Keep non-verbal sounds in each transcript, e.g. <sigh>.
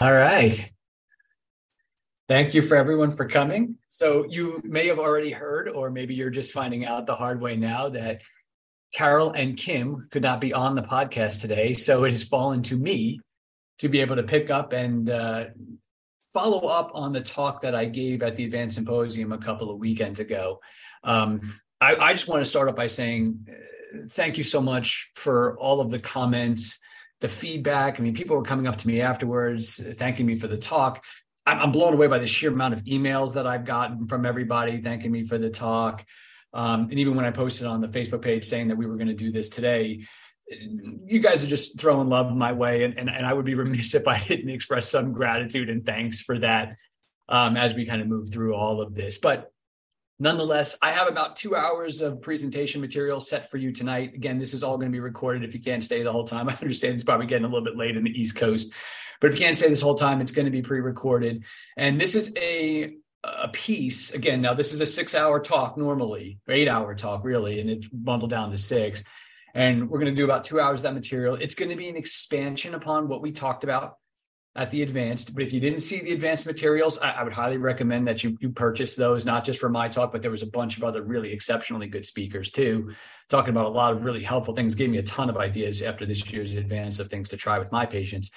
All right. Thank you for everyone for coming. So you may have already heard, or maybe you're just finding out the hard way now that Carol and Kim could not be on the podcast today. So it has fallen to me to be able to pick up and uh, follow up on the talk that I gave at the Advanced Symposium a couple of weekends ago. Um, I, I, just want to start off by saying uh, thank you so much for all of the comments, the feedback. I mean, people were coming up to me afterwards, thanking me for the talk. I'm, blown away by the sheer amount of emails that I've gotten from everybody thanking me for the talk. Um, and even when I posted on the Facebook page saying that we were going to do this today, you guys are just throwing love my way. And, and, and I would be <laughs> remiss if I didn't express some gratitude and thanks for that um, as we kind of move through all of this. But nonetheless, I have about two hours of presentation material set for you tonight. Again, this is all going to be recorded if you can't stay the whole time. <laughs> I understand it's probably getting a little bit late in the East Coast, but if you can't stay this whole time, it's going to be pre-recorded. And this is a a piece again. Now, this is a six-hour talk normally, eight-hour talk really, and it's bundled down to six. And we're going to do about two hours of that material. It's going to be an expansion upon what we talked about at the advanced. But if you didn't see the advanced materials, I, I, would highly recommend that you you purchase those, not just for my talk, but there was a bunch of other really exceptionally good speakers too, talking about a lot of really helpful things. Gave me a ton of ideas after this year's advance of things to try with my patients.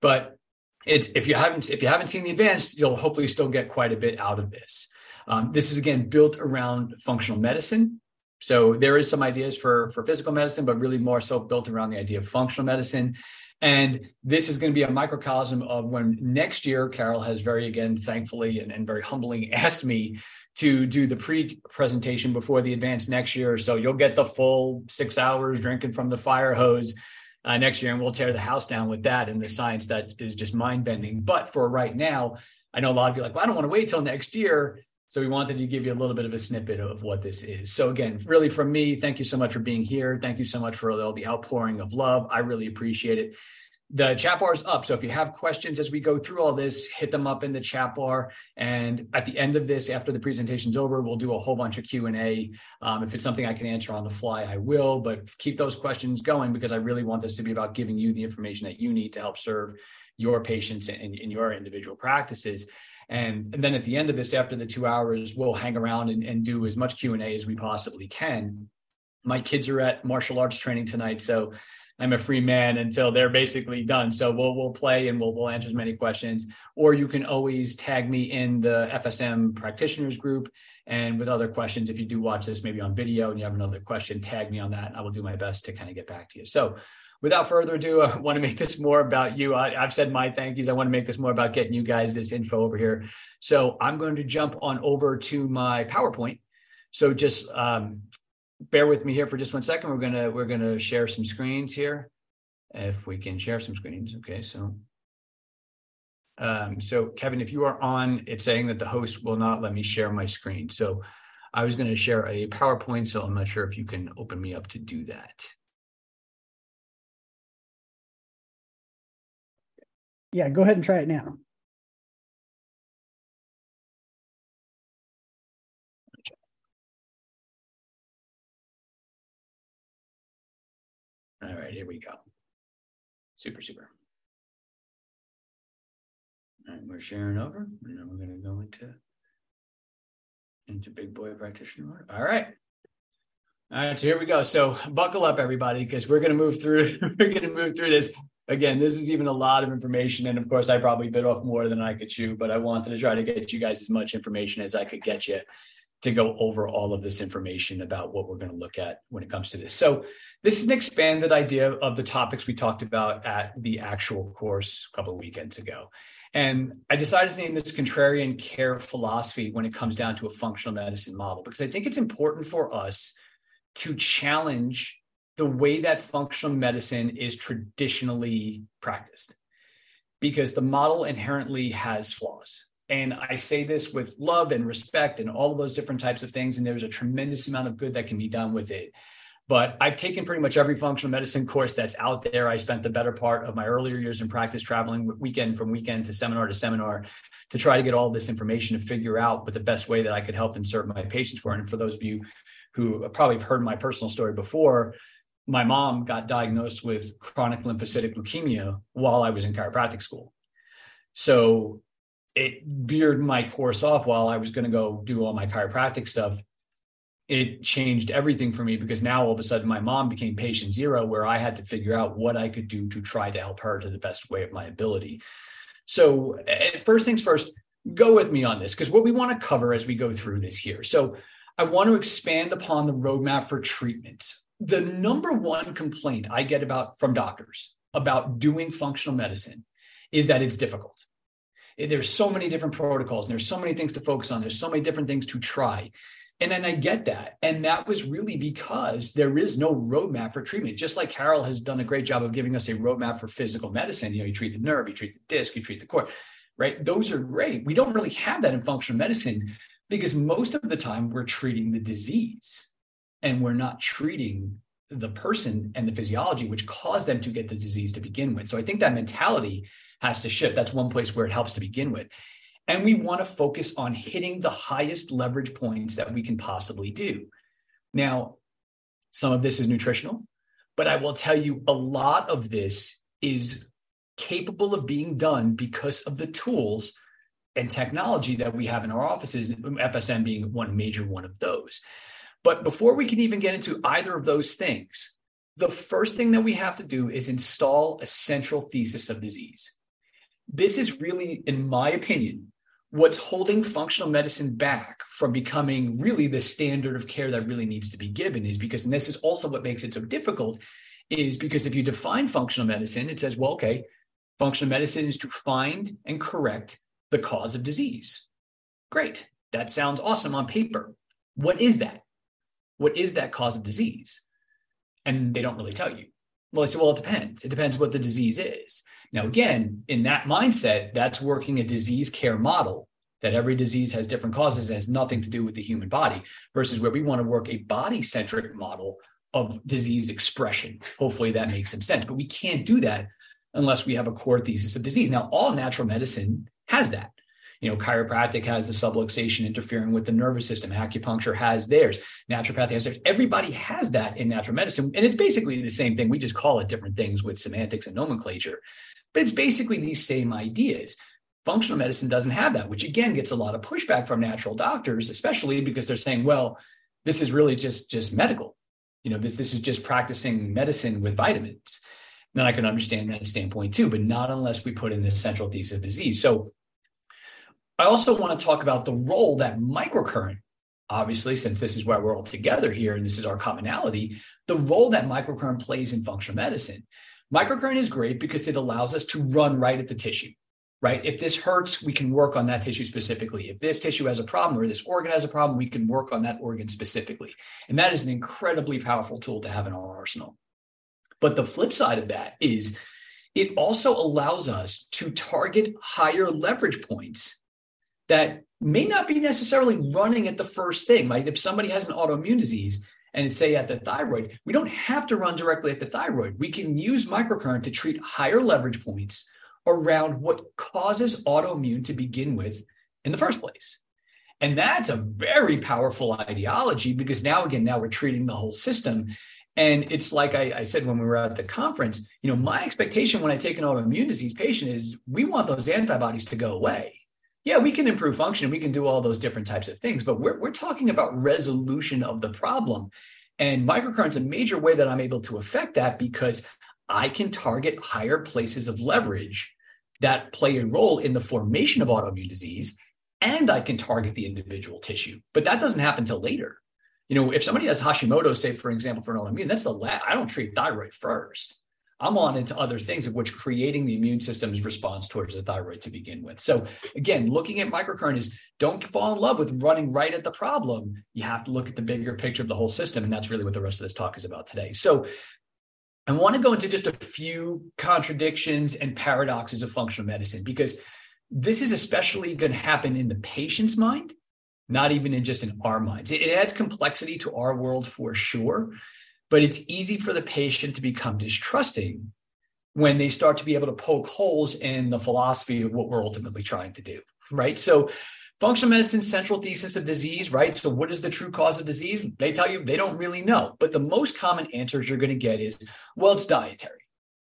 But it's if you haven't if you haven't seen the advanced, you'll hopefully still get quite a bit out of this. Um, this is again built around functional medicine. So there is some ideas for for physical medicine, but really more so built around the idea of functional medicine and this is going to be a microcosm of when next year, Carol has very, again, thankfully and, and very humbling <laughs> asked me to do the pre presentation before the advance next year. So you'll get the full six hours drinking from the fire hose uh, next year, and we'll tear the house down with that and the science that is just mind bending. But for right now, I know a lot of you are like, well, I don't want to wait till next year. So we wanted to give you a little bit of a snippet of what this is. So again, really from me, thank you so much for being here. Thank you so much for all the outpouring of love. I really appreciate it. The chat bar is up. So if you have questions as we go through all this, hit them up in the chat bar. And at the end of this, after the presentation's over, we'll do a whole bunch of Q&A. Um, if it's something I can answer on the fly, I will, but keep those questions going because I really want this to be about giving you the information that you need to help serve your patients and, in your individual practices. And, and then at the end of this, after the two hours, we'll hang around and, and do as much Q&A as we possibly can. My kids are at martial arts training tonight. So I'm a free man until they're basically done. So we'll we'll play and we'll we'll answer as many questions. Or you can always tag me in the FSM practitioners group and with other questions. If you do watch this maybe on video and you have another question, tag me on that. I will do my best to kind of get back to you. So without further ado, I want to make this more about you. I, have said my thank yous. I want to make this more about getting you guys this info over here. So I'm going to jump on over to my PowerPoint. So just um, bear with me here for just one second. We're gonna we're gonna share some screens here. If we can share some screens, okay. So, um, so Kevin, if you are on, it's saying that the host will not let me share my screen. So, I was going to share a PowerPoint, so I'm not sure if you can open me up to do that. Yeah, go ahead and try it now. All right, here we go. Super, super. All right, we're sharing over, and then we're going to go into into big boy practitioner. All right. All right, so here we go. So buckle up, everybody, because we're going to move through. <laughs> we're going to move through this. Again, this is even a lot of information, and of course, I probably bit off more than I could chew. But I wanted to try to get you guys as much information as I could get you to go over all of this information about what we're going to look at when it comes to this. So, this is an expanded idea of the topics we talked about at the actual course a couple of weekends ago. And I decided to name this contrarian care philosophy when it comes down to a functional medicine model, because I think it's important for us to challenge the way that functional medicine is traditionally practiced, because the model inherently has flaws. And I say this with love and respect and all of those different types of things. And there's a tremendous amount of good that can be done with it. But I've taken pretty much every functional medicine course that's out there. I spent the better part of my earlier years in practice traveling weekend from weekend to seminar to seminar to try to get all this information to figure out what the best way that I could help and serve my patients were. And for those of you who probably have heard my personal story before, my mom got diagnosed with chronic lymphocytic leukemia while I was in chiropractic school. So it veered my course off while I was going to go do all my chiropractic stuff. It changed everything for me because now all of a sudden my mom became patient zero, where I had to figure out what I could do to try to help her to the best way of my ability. So, eh, first things first, go with me on this because what we want to cover as we go through this here. So, I want to expand upon the roadmap for treatment. The number one complaint I get about from doctors about doing functional medicine is that it's difficult. There's so many different protocols and there's so many things to focus on. There's so many different things to try. And then I get that. And that was really because there is no roadmap for treatment. Just like Carol has done a great job of giving us a roadmap for physical medicine. You know, you treat the nerve, you treat the disc, you treat the core, right? Those are great. We don't really have that in functional medicine because most of the time we're treating the disease and we're not treating the person and the physiology which caused them to get the disease to begin with. So I think that mentality has to shift. That's one place where it helps to begin with. And we want to focus on hitting the highest leverage points that we can possibly do. Now, some of this is nutritional, but I will tell you a lot of this is capable of being done because of the tools and technology that we have in our offices, FSM being one major one of those. But before we can even get into either of those things, the first thing that we have to do is install a central thesis of disease. This is really, in my opinion, what's holding functional medicine back from becoming really the standard of care that really needs to be given is because, and this is also what makes it so difficult, is because if you define functional medicine, it says, well, okay, functional medicine is to find and correct the cause of disease. Great. That sounds awesome on paper. What is that? What is that cause of disease? And they don't really tell you. Well, I said, well, it depends. It depends what the disease is. Now, again, in that mindset, that's working a disease care model that every disease has different causes, and has nothing to do with the human body, versus where we want to work a body centric model of disease expression. Hopefully that makes some sense. But we can't do that unless we have a core thesis of disease. Now, all natural medicine has that. You know, mm-hmm. chiropractic has the subluxation interfering with the nervous system. Acupuncture has theirs. Naturopathy has theirs. Everybody has that in natural medicine. And it's basically the same thing. We just call it different things with semantics and nomenclature. But it's basically these same ideas. Functional medicine doesn't have that, which again gets a lot of pushback from natural doctors, especially because they're saying, well, this is really just just medical. You know, this this is just practicing medicine with vitamins. Then I can understand that standpoint too, but not unless we put in this central thesis of disease. So I also want to talk about the role that microcurrent, obviously, since this is why we're all together here and this is our commonality, the role that microcurrent plays in functional medicine. Microcurrent is great because it allows us to run right at the tissue, right? If this hurts, we can work on that tissue specifically. If this tissue has a problem or this organ has a problem, we can work on that organ specifically. And that is an incredibly powerful tool to have in our arsenal. But the flip side of that is it also allows us to target higher leverage points that may not be necessarily running at the first thing. Like if somebody has an autoimmune disease and say at the thyroid, we don't have to run directly at the thyroid. We can use microcurrent to treat higher leverage points around what causes autoimmune to begin with in the first place. And that's a very powerful ideology because now, again, now we're treating the whole system. And it's like I, I, said when we were at the conference, you know, my expectation when I take an autoimmune disease patient is we want those antibodies to go away yeah, we can improve function. We can do all those different types of things, but we're, we're talking about resolution of the problem. And microcurrent's a major way that I'm able to affect that because I can target higher places of leverage that play a role in the formation of autoimmune disease, and I can target the individual tissue. But that doesn't happen till later. You know, if somebody has Hashimoto, say for example, for an autoimmune, that's the last. I don't treat thyroid first. I'm on into other things of which creating the immune system's response towards the thyroid to begin with. So again, looking at microcurrent is don't fall in love with running right at the problem. You have to look at the bigger picture of the whole system. And that's really what the rest of this talk is about today. So I want to go into just a few contradictions and paradoxes of functional medicine because this is especially going to happen in the patient's mind, not even in just in our minds. It, adds complexity to our world for sure. But it's easy for the patient to become distrusting when they start to be able to poke holes in the philosophy of what we're ultimately trying to do, right? So, functional medicine central thesis of disease, right? So, what is the true cause of disease? They tell you they don't really know. But the most common answers you're going to get is, well, it's dietary.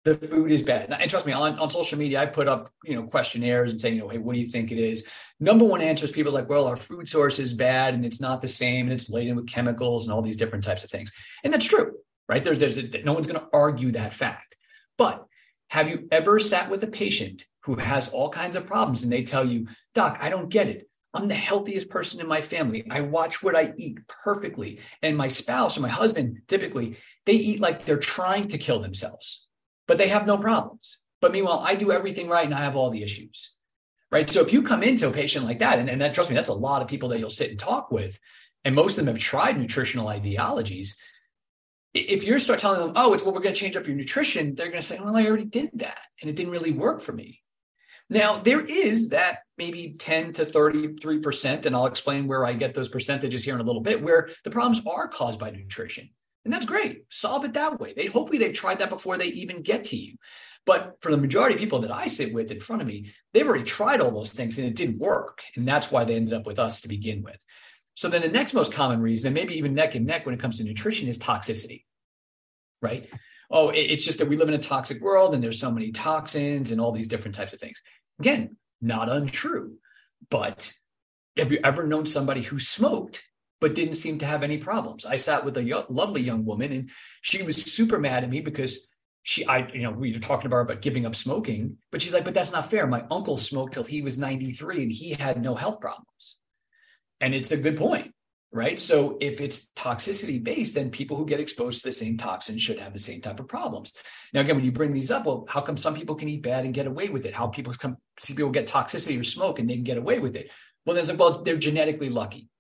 The food is bad. And trust me, on, on social media, I put up, you know, questionnaires and saying, you know, hey, what do you think it is? Number one answer is people's like, well, our food source is bad and it's not the same and it's laden with chemicals and all these different types of things. And that's true, right? There's, there's no one's going to argue that fact. But have you ever sat with a patient who has all kinds of problems and they tell you, doc, I don't get it. I'm the healthiest person in my family. I watch what I eat perfectly. And my spouse or my husband, typically, they eat like they're trying to kill themselves but they have no problems. But meanwhile, I do everything right and I have all the issues. Right. So if you come into a patient like that, and, and that trust me, that's a lot of people that you'll sit and talk with, and most of them have tried nutritional ideologies. If you start telling them, oh, it's well, we're going to change up your nutrition, they're going to say, well, I already did that and it didn't really work for me. Now, there is that maybe 10 to 33%, and I'll explain where I get those percentages here in a little bit, where the problems are caused by nutrition. And that's great. Solve it that way. They hopefully they've tried that before they even get to you. But for the majority of people that I sit with in front of me, they've already tried all those things and it didn't work. And that's why they ended up with us to begin with. So then the next most common reason, and maybe even neck and neck when it comes to nutrition, is toxicity. Right? Oh, it's just that we live in a toxic world and there's so many toxins and all these different types of things. Again, not untrue. But have you ever known somebody who smoked but didn't seem to have any problems. I sat with a lovely young woman and she was super mad at me because she, I, you know, we were talking about about giving up smoking, but she's like, but that's not fair. My uncle smoked till he was 93 and he had no health problems. And it's a good point, right? So if it's toxicity based, then people who get exposed to the same toxin should have the same type of problems. Now, again, when you bring these up, well, how come some people can eat bad and get away with it? How people come see people get toxicity or smoke and they can get away with it? Well, then it's like, well, they're genetically lucky.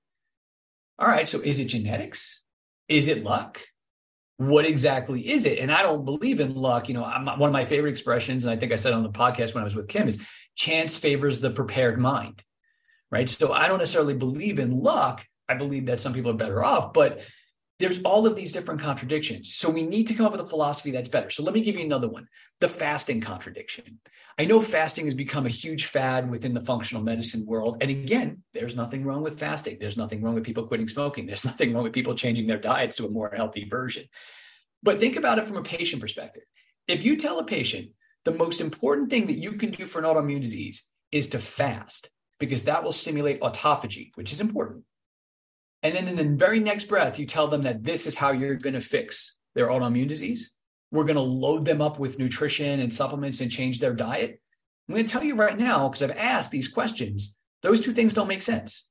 All right, so is it genetics? Is it luck? What exactly is it? And I don't believe in luck. You know, I'm, one of my favorite expressions, and I think I said on the podcast when I was with Kim, is chance favors the prepared mind. Right. So I don't necessarily believe in luck. I believe that some people are better off, but there's all of these different contradictions. So we need to come up with a philosophy that's better. So let me give you another one the fasting contradiction. I know fasting has become a huge fad within the functional medicine world. And again, there's nothing wrong with fasting. There's nothing wrong with people quitting smoking. There's <laughs> nothing wrong with people changing their diets to a more healthy version. But think about it from a patient perspective. If you tell a patient the most important thing that you can do for an autoimmune disease is to fast, because that will stimulate autophagy, which is important and then in the very next breath, you tell them that this is how you're going to fix their autoimmune disease. We're going to load them up with nutrition and supplements and change their diet. I'm going to tell you right now, because I've asked these questions, those two things don't make sense.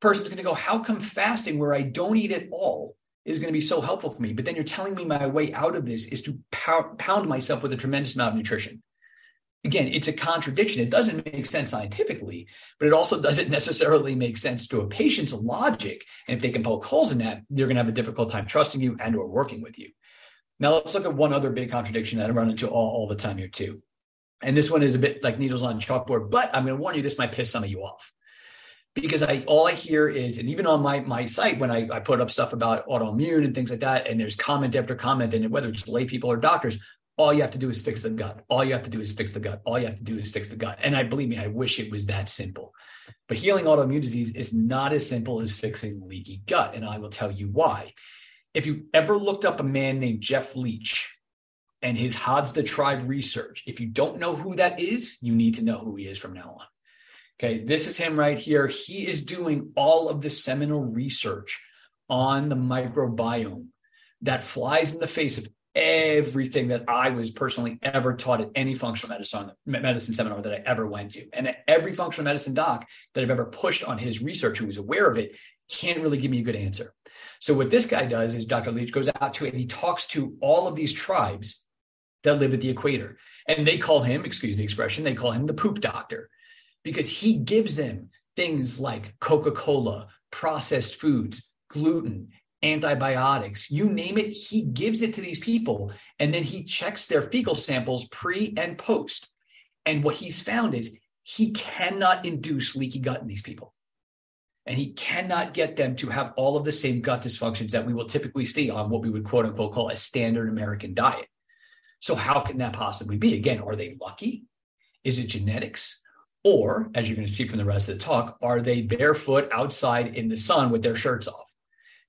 Person's going to go, How come fasting where I don't eat at all is going to be so helpful for me? But then you're telling me my way out of this is to pound myself with a tremendous amount of nutrition again, it's a contradiction. It doesn't make sense scientifically, but it also doesn't <laughs> necessarily make sense to a patient's logic. And if they can poke holes in that, they're going to have a difficult time trusting you and or working with you. Now let's look at one other big contradiction that I run into all, all the time here too. And this one is a bit like needles on chalkboard, but I'm going to warn you, this might piss some of you off. Because I all I hear is, and even on my my site when I, I put up stuff about autoimmune and things like that, and there's comment after comment, and whether it's lay people or doctors, all you have to do is fix the gut. All you have to do is fix the gut. All you have to do is fix the gut. And I believe me, I wish it was that simple. But healing autoimmune disease is not as simple as fixing leaky gut. And I will tell you why. If you ever looked up a man named Jeff Leach and his Hadza tribe research, if you don't know who that is, you need to know who he is from now on. Okay, this is him right here. He is doing all of the seminal research on the microbiome that flies in the face of everything that I was personally ever taught at any functional medicine medicine seminar that I ever went to. And every functional medicine doc that I've ever pushed on his research who was aware of it can't really give me a good answer. So what this guy does is Dr. Leach goes out to it and he talks to all of these tribes that live at the equator. And they call him, excuse the expression, they call him the poop doctor because he gives them things like Coca-Cola, processed foods, gluten, antibiotics, you name it, he gives it to these people. And then he checks their fecal samples pre and post. And what he's found is he cannot induce leaky gut in these people. And he cannot get them to have all of the same gut dysfunctions that we will typically see on what we would quote unquote call a standard American diet. So, how can that possibly be? Again, are they lucky? Is it genetics? Or, as you're going to see from the rest of the talk, are they barefoot outside in the sun with their shirts off?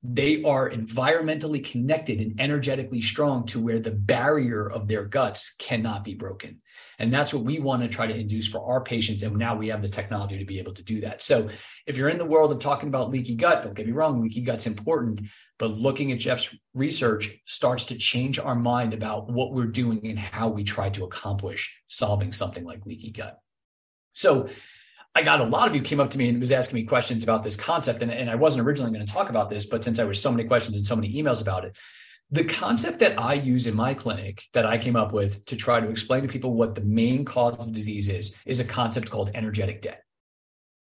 They are environmentally connected and energetically strong to where the barrier of their guts cannot be broken. And that's what we want to try to induce for our patients. And now we have the technology to be able to do that. So if you're in the world of talking about leaky gut, don't get me wrong, leaky gut's important. But looking at Jeff's research starts to change our mind about what we're doing and how we try to accomplish solving something like leaky gut. So I got a lot of you came up to me and was asking me questions about this concept. And, and I wasn't originally going to talk about this, but since I were so many questions and so many emails about it, the concept that I use in my clinic that I came up with to try to explain to people what the main cause of disease is, is a concept called energetic debt.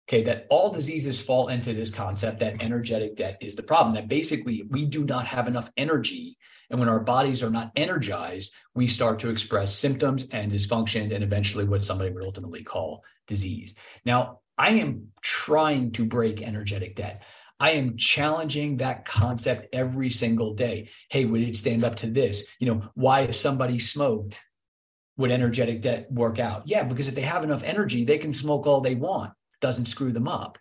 Okay, that all diseases fall into this concept that energetic debt is the problem, that basically we do not have enough energy. And when our bodies are not energized, we start to express symptoms and dysfunctions and eventually what somebody would ultimately call disease. Now, I am trying to break energetic debt. I am challenging that concept every single day. Hey, would it stand up to this? You know, why if somebody smoked, would energetic debt work out? Yeah, because if they have enough energy, they can smoke all they want. Doesn't screw them up.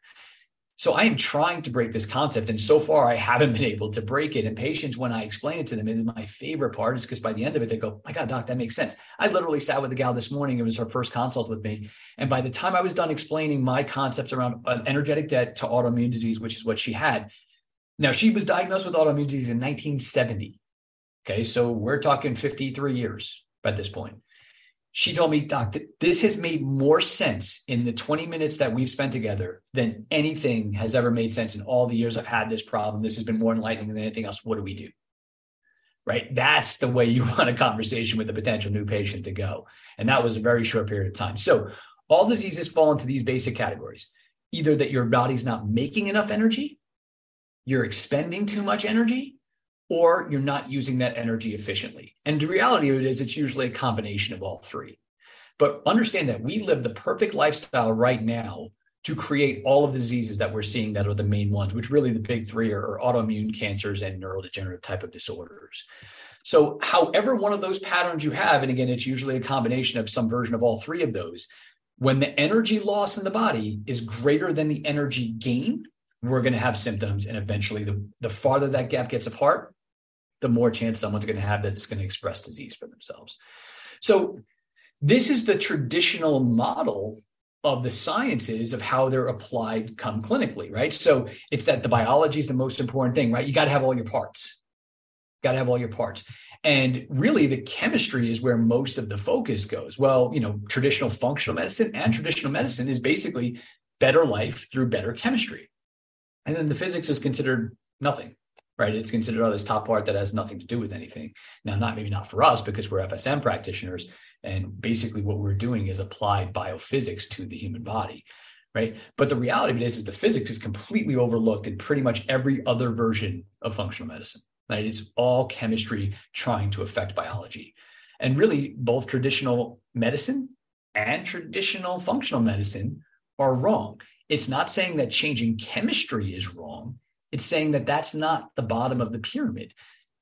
So I am trying to break this concept. And so far, I haven't <laughs> been able to break it. And patients, when I explain it to them, is my favorite part is because by the end of it, they go, My God, doc, that makes sense. I literally sat with the gal this morning. It was her first consult with me. And by the time I was done explaining my concepts around an energetic debt to autoimmune disease, which is what she had, now she was diagnosed with autoimmune disease in 1970. Okay. So we're talking 53 years at this point she told me, Doc, this has made more sense in the 20 minutes that we've spent together than anything has ever made sense in all the years I've had this problem. This has been more enlightening than anything else. What do we do? Right. That's the way you <laughs> want a conversation with a potential new patient to go. And that was a very short period of time. So all diseases fall into these basic categories either that your body's not making enough energy, you're expending too much energy, or you're not using that energy efficiently. And the reality of it is, it's usually a combination of all three. But understand that we live the perfect lifestyle right now to create all of the diseases that we're seeing that are the main ones, which really the big three are, autoimmune cancers and neurodegenerative type of disorders. So, however, one of those patterns you have, and again, it's usually a combination of some version of all three of those, when the energy loss in the body is greater than the energy gain, we're going to have symptoms. And eventually, the, the farther that gap gets apart, the more chance someone's going to have that's going to express disease for themselves. So, this is the traditional model of the sciences of how they're applied come clinically, right? So, it's that the biology is the most important thing, right? You got to have all your parts. Got to have all your parts. And really, the chemistry is where most of the focus goes. Well, you know, traditional functional medicine and traditional medicine is basically better life through better chemistry. And then the physics is considered nothing right? It's considered oh, this top part that has nothing to do with anything. Now, not maybe not for us because we're FSM practitioners, and basically what we're doing is applied biophysics to the human body, right? But the reality of it is, is the physics is completely overlooked in pretty much every other version of functional medicine. Right? It's all chemistry trying to affect biology, and really both traditional medicine and traditional functional medicine are wrong. It's not saying that changing chemistry is wrong it's saying that that's not the bottom of the pyramid.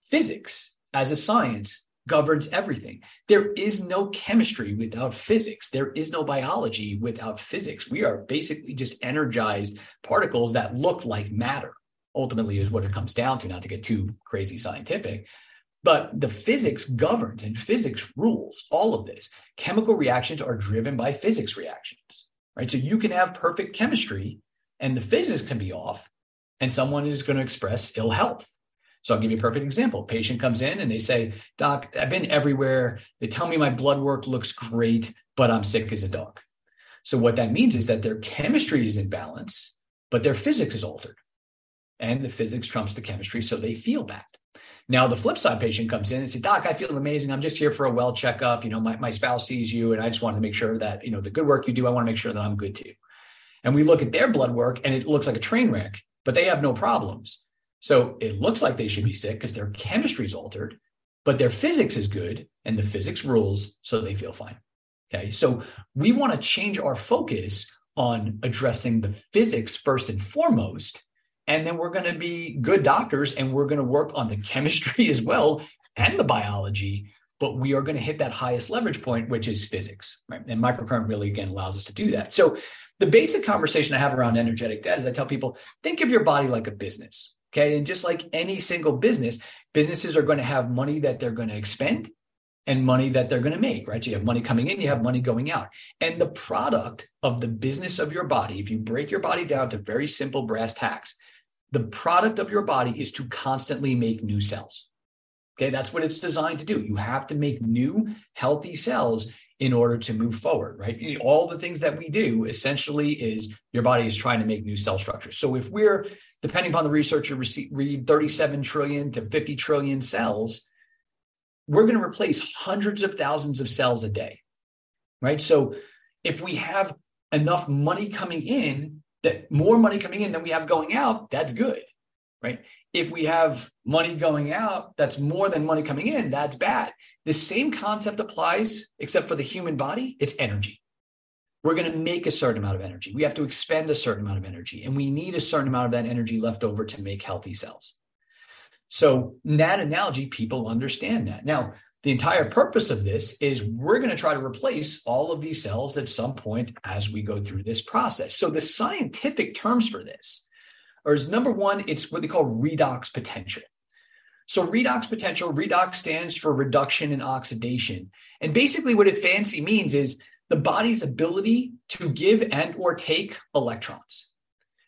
Physics as a science governs everything. There is no chemistry without physics. There is no biology without physics. We are basically just energized particles that look like matter, ultimately, is what it comes down to, not to get too crazy scientific. But the physics governs and physics rules all of this. Chemical reactions are driven by physics reactions, right? So you can have perfect chemistry and the physics can be off, and someone is going to express ill health. So I'll give you a perfect example. Patient comes in and they say, Doc, I've been everywhere. They tell me my blood work looks great, but I'm sick as a dog. So what that means is that their chemistry is in balance, but their physics is altered. And the physics trumps the chemistry, so they feel bad. Now the flip side patient comes in and says, Doc, I feel amazing. I'm just here for a well checkup. You know, my, my spouse sees you and I just want to make sure that, you know, the good work you do, I want to make sure that I'm good too. And we look at their blood work and it looks like a train wreck but they have no problems. So it looks like they should be sick because their chemistry is altered, but their physics is good and the physics rules, so they feel fine. Okay. So we want to change our focus on addressing the physics first and foremost. And then we're going to be good doctors and we're going to work on the <laughs> chemistry as well and the biology. But we are going to hit that highest leverage point, which is physics. Right. And microcurrent really, again, allows us to do that. So the basic conversation I have around energetic debt is I tell people think of your body like a business. Okay. And just like any single business, businesses are going to have money that they're going to expend and money that they're going to make, right? So you have money coming in, you have money going out. And the product of the business of your body, if you break your body down to very simple brass tacks, the product of your body is to constantly make new cells. Okay, that's what it's designed to do. You have to make new healthy cells in order to move forward, right? All the things that we do essentially is your body is trying to make new cell structures. So if we're, depending upon the research, you read 37 trillion to 50 trillion cells, we're going to replace hundreds of thousands of cells a day, right? So if we have enough money coming in, that more money coming in than we have going out, that's good, right? If we have money going out that's more than money coming in, that's bad. The same concept applies, except for the human body, it's energy. We're going to make a certain amount of energy. We have to expend a certain amount of energy, and we need a certain amount of that energy left over to make healthy cells. So, that analogy, people understand that. Now, the entire purpose of this is we're going to try to replace all of these cells at some point as we go through this process. So, the scientific terms for this are is number one, it's what they call redox potential. So, redox potential, redox stands for reduction in oxidation. And basically, what it fancy means is the body's ability to give and or take electrons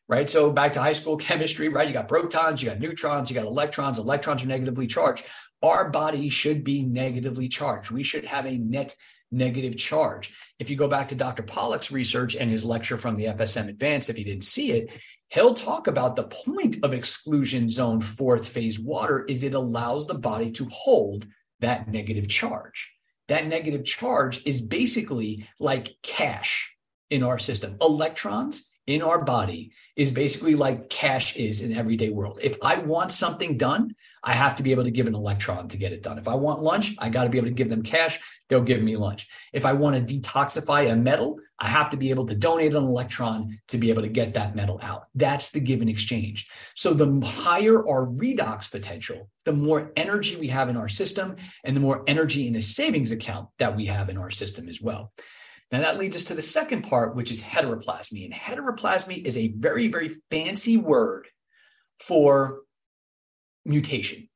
right? So back to high school <laughs> chemistry, right? You got protons, you got neutrons, you got electrons. Electrons are negatively charged. Our body should be negatively charged. We should have a net negative charge. If you go back to Dr. Pollack's research and his lecture from the FSM Advanced, if you didn't see it, he'll talk about the point of exclusion zone fourth phase water is it allows the body to hold that negative charge. That negative charge is basically like cash in our system. Electrons in our body is basically like cash is in everyday world. If I want something done, I have to be able to give an electron to get it done. If I want lunch, I got to be able to give them cash. They'll give me lunch. If I want to detoxify a metal, I have to be able to donate an electron to be able to get that metal out. That's the give and exchange. So the higher our redox potential, the more energy we have in our system and the more energy in a savings account that we have in our system as well. Now that leads us to the second part, which is heteroplasmy. And heteroplasmy is a very, very fancy word for mutation.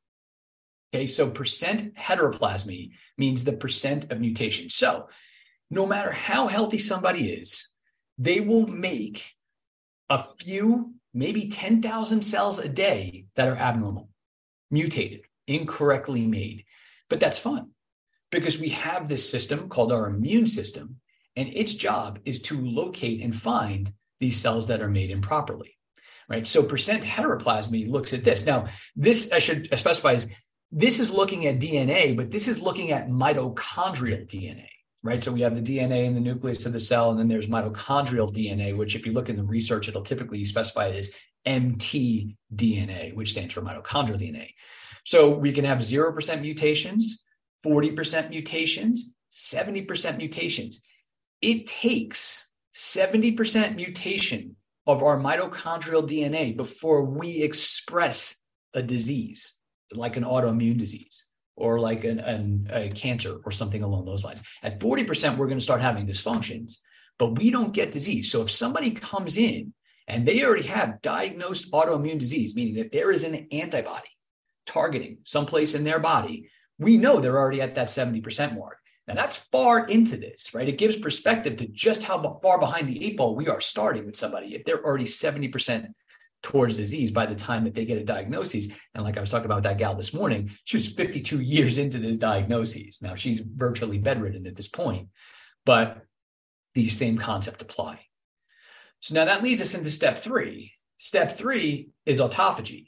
Okay, so percent heteroplasmy means the percent of mutation. So no matter how healthy somebody is, they will make a few, maybe 10,000 cells a day that are abnormal, mutated, incorrectly made. But that's fun because we have this system called our immune system and its job is to locate and find these cells that are made improperly. Right. So percent heteroplasmy looks at this. Now, this I should specify is this is looking at DNA, but this is looking at mitochondrial DNA. Right. So we have the DNA in the nucleus of the cell, and then there's mitochondrial DNA, which, if you look in the research, it'll typically specify it as mtDNA, which stands for mitochondrial DNA. So we can have 0% mutations, 40% mutations, 70% mutations it takes 70% mutation of our mitochondrial DNA before we express a disease, like an autoimmune disease or like an, an, a cancer or something along those lines. At 40%, we're going to start having dysfunctions, but we don't get disease. So if somebody comes in and they already have diagnosed autoimmune disease, meaning that there is an antibody targeting someplace in their body, we know they're already at that 70% mark. Now that's far into this, right? It gives perspective to just how far behind the eight ball we are starting with somebody. If they're already 70% towards disease by the time that they get a diagnosis. And like I was talking about that gal this morning, she was 52 years into this diagnosis. Now she's virtually bedridden at this point, but these same concept apply. So now that leads us into step three. Step three is autophagy.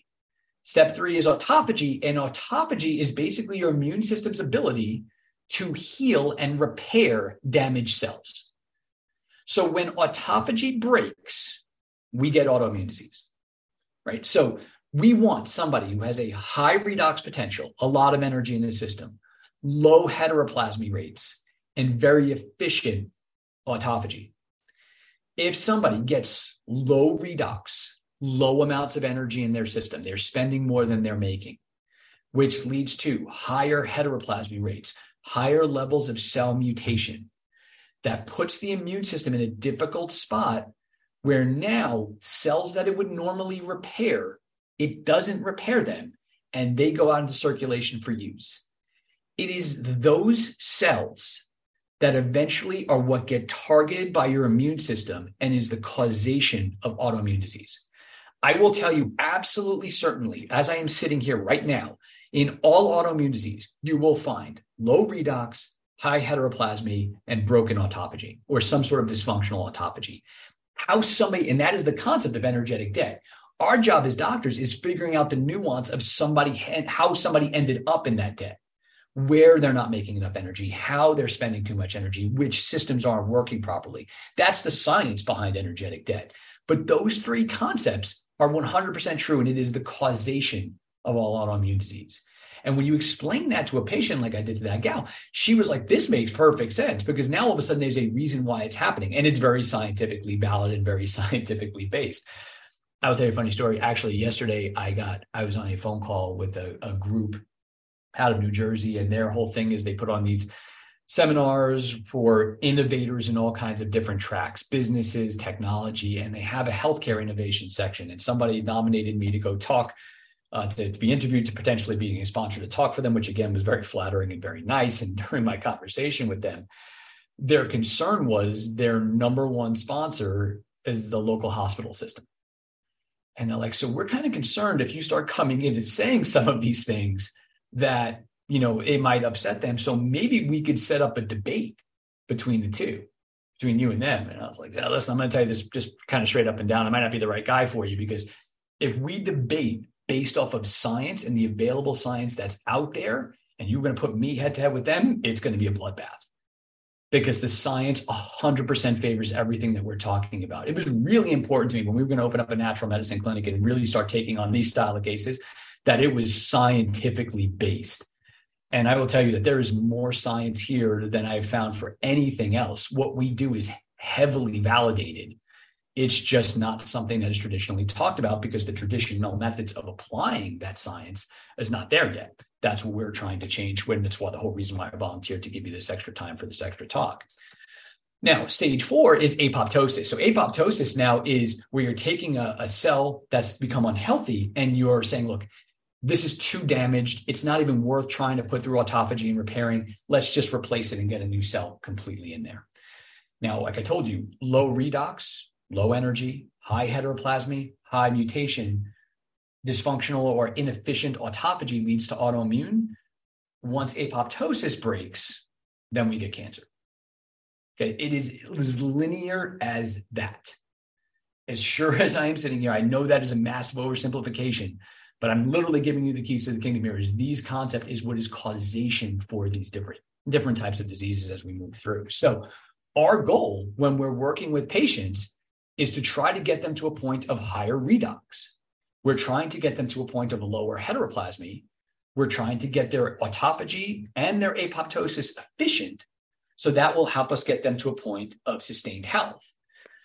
Step three is autophagy, and autophagy is basically your immune system's ability to heal and repair damaged cells. So when autophagy breaks, we get autoimmune disease, right? So we want somebody who has a high redox potential, a lot of energy in the system, low heteroplasmy rates, and very efficient autophagy. If somebody gets low redox, low amounts of energy in their system, they're spending more than they're making, which leads to higher heteroplasmy rates, higher levels of cell mutation that puts the immune system in a difficult spot where now cells that it would normally repair it doesn't repair them, and they go out into circulation for use. It is those cells that eventually are what get targeted by your immune system and is the causation of autoimmune disease. I will tell you absolutely certainly, as I am sitting here right now, in all autoimmune disease, you will find low redox, high heteroplasmy, and broken autophagy, or some sort of dysfunctional autophagy. How somebody, and that is the concept of energetic debt. Our job as doctors is figuring out the nuance of somebody, how somebody ended up in that debt where they're not making enough energy, how they're spending too much energy, which systems aren't working properly. That's the science behind energetic debt. But those three concepts are 100% true, and it is the causation of all autoimmune disease. And when you explain that to a patient, like I did to that gal, she was like, this makes perfect sense because now all of a sudden there's a reason why it's happening. And it's very scientifically valid and very <laughs> scientifically based. I'll tell you a funny story. Actually, yesterday I got, I was on a phone call with a, a group out of New Jersey, and their whole thing is they put on these seminars for innovators in all kinds of different tracks, businesses, technology, and they have a healthcare innovation section. And somebody nominated me to go talk, uh, to, to, be interviewed, to potentially being a sponsor to talk for them, which again was very flattering and very nice. And <laughs> during my conversation with them, their concern was their number one sponsor is the local hospital system. And they're like, so we're kind of concerned if you start coming in and saying some of these things that you know it might upset them so maybe we could set up a debate between the two between you and them and i was like yeah, listen i'm going to tell you this just kind of straight up and down i might not be the right guy for you because if we debate based off of science and the available science that's out there and you're going to put me head to head with them it's going to be a bloodbath because the science 100% favors everything that we're talking about. It was really important to me when we were going to open up a natural medicine clinic and really start taking on these style of cases that it was scientifically based. And I will tell you that there is more science here than I've found for anything else. What we do is heavily validated. It's just not something that is traditionally talked about because the traditional methods of applying that science is not there yet. That's what we're trying to change. When it's why the whole reason why I volunteered to give you this extra time for this extra talk. Now, stage four is apoptosis. So, apoptosis now is where you're taking a, a, cell that's become unhealthy and you're saying, look, this is too damaged. It's not even worth trying to put through autophagy and repairing. Let's just replace it and get a new cell completely in there. Now, like I told you, low redox, low energy, high heteroplasmy, high mutation, dysfunctional or inefficient autophagy leads to autoimmune. Once apoptosis breaks, then we get cancer. Okay, it is as linear as that. As sure <laughs> as I am sitting here, I know that is a massive oversimplification, but I'm literally giving you the keys to the kingdom here. Is these concept is what is causation for these different different types of diseases as we move through. So our goal when we're working with patients is to try to get them to a point of higher redox. We're trying to get them to a point of lower heteroplasmy. We're trying to get their autophagy and their apoptosis efficient. So that will help us get them to a point of sustained health.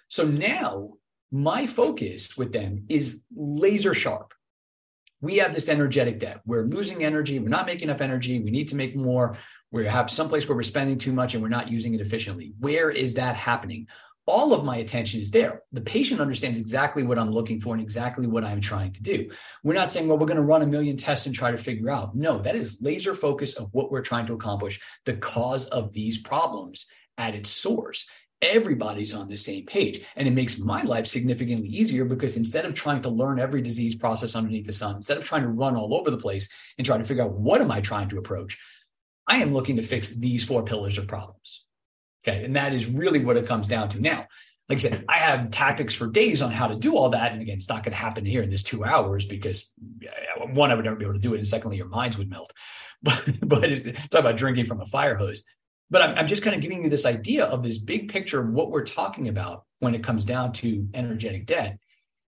So now my focus with them is laser sharp we have this energetic debt. We're losing energy. We're not making enough energy. We need to make more. We have someplace where we're spending too much and we're not using it efficiently. Where is that happening? All of my attention is there. The patient understands exactly what I'm looking for and exactly what I'm trying to do. We're not saying, well, we're going to run a million tests and try to figure out. No, that is laser focus of what we're trying to accomplish, the cause of these problems at its source everybody's on the same page. And it makes my life significantly easier because instead of trying to learn every disease process underneath the sun, instead of trying to run all over the place and try to figure out what am I trying to approach, I am looking to fix these four pillars of problems. Okay. And that is really what it comes down to. Now, like I said, I have tactics for days on how to do all that. And again, it's not going to happen here in this two hours because one, I would never be able to do it. And secondly, your minds would melt. <laughs> But, but it's talk about drinking from a fire hose. But I'm, I'm just kind of giving you this idea of this big picture of what we're talking about when it comes down to energetic debt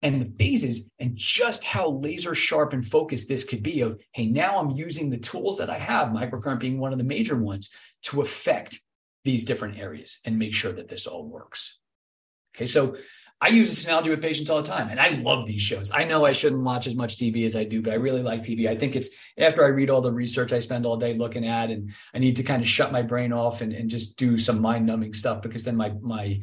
and the phases and just how laser sharp and focused this could be of hey now i'm using the tools that i have microcurrent being one of the major ones to affect these different areas and make sure that this all works okay so I use this analogy with patients all the time, and I love these shows. I know I shouldn't watch as much TV as I do, but I really like TV. I think it's after I read all the research I spend all day looking at, and I need to kind of shut my brain off and, and just do some mind numbing stuff because then my my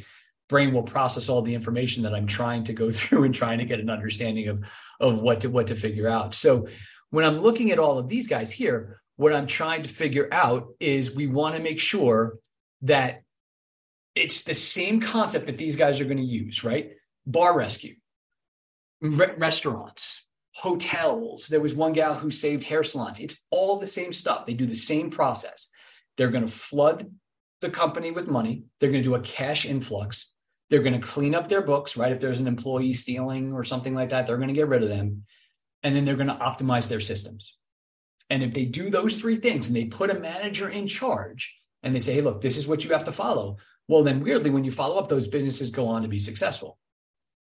brain will process all the information that I'm trying to go <laughs> through and trying to get an understanding of of what to what to figure out. So when I'm looking at all of these guys here, what I'm trying to figure out is we want to make sure that it's the same concept that these guys are going to use, right? Bar rescue, re- restaurants, hotels. There was one gal who saved hair salons. It's all the same stuff. They do the same process. They're going to flood the company with money. They're going to do a cash influx. They're going to clean up their books, right? If there's an employee stealing or something like that, they're going to get rid of them. And then they're going to optimize their systems. And if they do those three things and they put a manager in charge and they say, hey, look, this is what you have to follow, well, then weirdly, when you follow up, those businesses go on to be successful.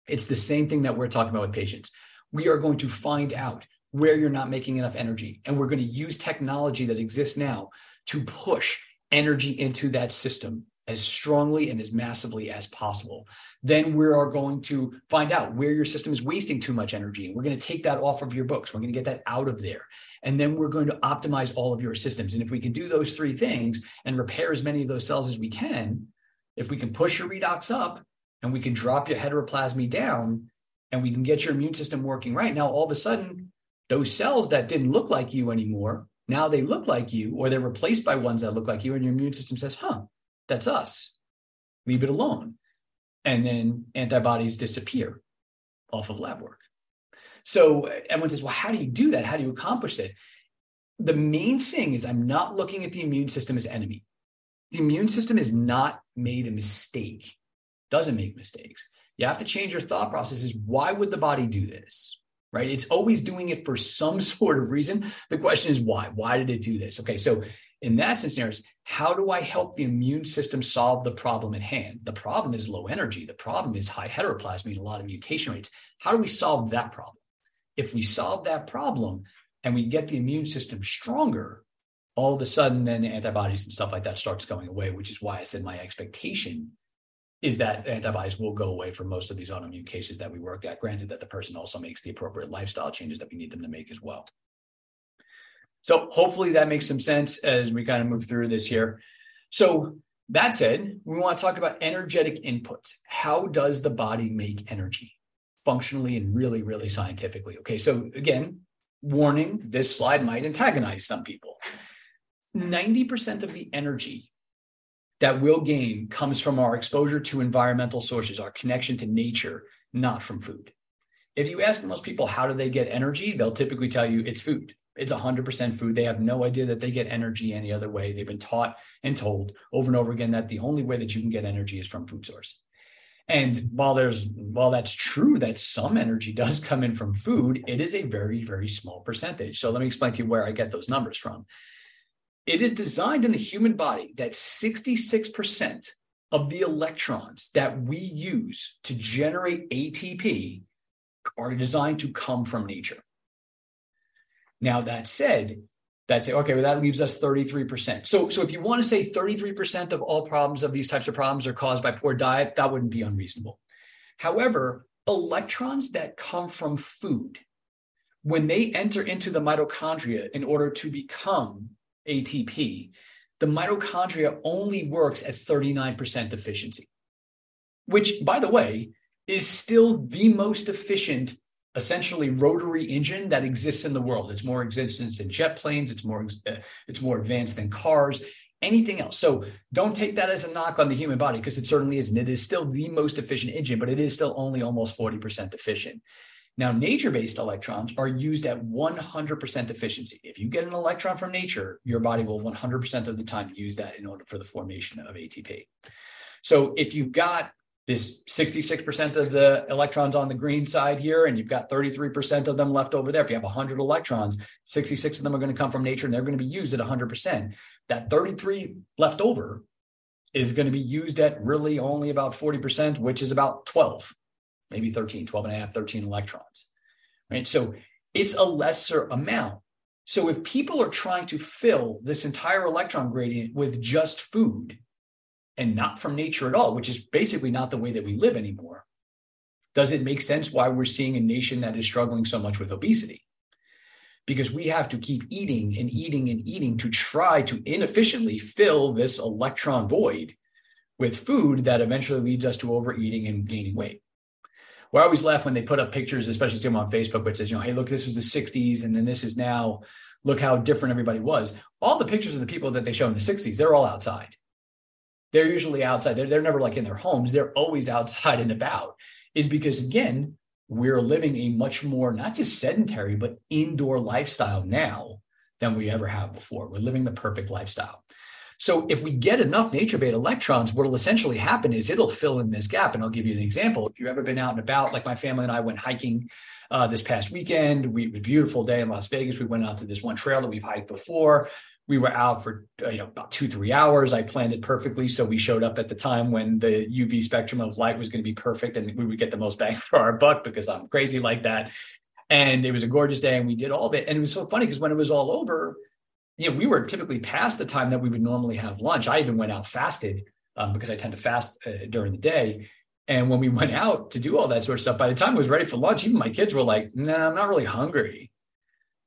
It's the same thing that we're talking about with patients. We are going to find out where you're not making enough energy. And we're going to use technology that exists now to push energy into that system as strongly and as massively as possible. Then we are going to find out where your system is wasting too much energy. And we're going to take that off of your books. We're going to get that out of there. And then we're going to optimize all of your systems. And if we can do those three things and repair as many of those cells as we can, if we can push your redox up and we can drop your heteroplasmy down and we can get your immune system working right, now all of a sudden, those cells that didn't look like you anymore, now they look like you or they're replaced by ones that look like you, and your immune system says, huh, that's us. Leave it alone. And then antibodies disappear off of lab work. So uh, everyone says, well, how do you do that? How do you accomplish that? The main thing is I'm not looking at the immune system as enemy the immune system is not made a mistake, doesn't make mistakes. You have to change your thought processes. Why would the body do this? Right? It's always doing it for some <laughs> sort of reason. The question is why? Why did it do this? Okay, so in that scenario, how do I help the immune system solve the problem at hand? The problem is low energy. The problem is high heteroplasmy and a lot of mutation rates. How do we solve that problem? If we solve that problem and we get the immune system stronger, all of a sudden then antibodies and stuff like that starts going away, which is why I said my expectation is that antibodies will go away for most of these autoimmune cases that we work at. Granted that the person also makes the appropriate lifestyle changes that we need them to make as well. So hopefully that makes some sense as we kind of move through this here. So that said, we want to talk about energetic inputs. How does the body make energy functionally and really, really scientifically? Okay, so again, warning, this slide might antagonize some people. 90% of the energy that we'll gain comes from our exposure to environmental sources, our connection to nature, not from food. If you ask most people how do they get energy, they'll typically tell you it's food. It's 100% food. They have no idea that they get energy any other way. They've been taught and told over and over again that the only way that you can get energy is from food source. And while there's while that's true that some energy does come in from food, it is a very very small percentage. So let me explain to you where I get those numbers from. It is designed in the human body that 66% of the electrons that we use to generate ATP are designed to come from nature. Now, that said, that's okay, well, that leaves us 33%. So, so if you want to say 33% of all problems of these types of problems are caused by poor diet, that wouldn't be unreasonable. However, electrons that come from food, when they enter into the mitochondria in order to become ATP, the mitochondria only works at 39% efficiency, which, by the way, is still the most efficient, essentially rotary engine that exists in the world. It's more existence than jet planes. It's more uh, it's more advanced than cars. Anything else. So don't take that as a knock on the human body because it certainly isn't. It is still the most efficient engine, but it is still only almost 40% efficient. Now, nature based electrons are used at 100% efficiency. If you get an electron from nature, your body will 100% of the time use that in order for the formation of ATP. So if you've got this 66% of the electrons on the green side here, and you've got 33% of them left over there. If you have 100 electrons, 66 of them are going to come from nature and they're going to be used at 100%. That 33 left over is going to be used at really only about 40%, which is about 12 maybe 13, 12 and a half, 13 electrons, right? So it's a lesser amount. So if people are trying to fill this entire electron gradient with just food and not from nature at all, which is basically not the way that we live anymore, does it make sense why we're seeing a nation that is struggling so much with obesity? Because we have to keep eating and eating and eating to try to inefficiently fill this electron void with food that eventually leads us to overeating and gaining weight. Well, I always laugh when they put up pictures, especially see them on Facebook, which says, you know, hey, look, this was the 60s and then this is now, look how different everybody was. All the pictures of the people that they show in the 60s, they're all outside. They're usually outside. They're, they're never like in their homes. They're always outside and about, is because, again, we're living a much more, not just sedentary, but indoor lifestyle now than we ever have before. We're living the perfect lifestyle. So if we get enough nature beta electrons, what will essentially happen is it'll fill in this gap. And I'll give you an example. If you've ever been out and about, like my family and I went hiking uh, this past weekend, we, it was a beautiful day in Las Vegas. We went out to this one trail that we've hiked before. We were out for uh, you know about two three hours. I planned it perfectly, so we showed up at the time when the UV spectrum of light was going to be perfect, and we would get the most bang for our buck because I'm crazy like that. And it was a gorgeous day, and we did all of it. And it was so funny because when it was all over, you know, we were typically past the time that we would normally have lunch. I even went out fasted um, because I tend to fast uh, during the day. And when we went out to do all that sort of stuff, by the time it was ready for lunch, even my kids were like, "No, nah, I'm not really hungry,"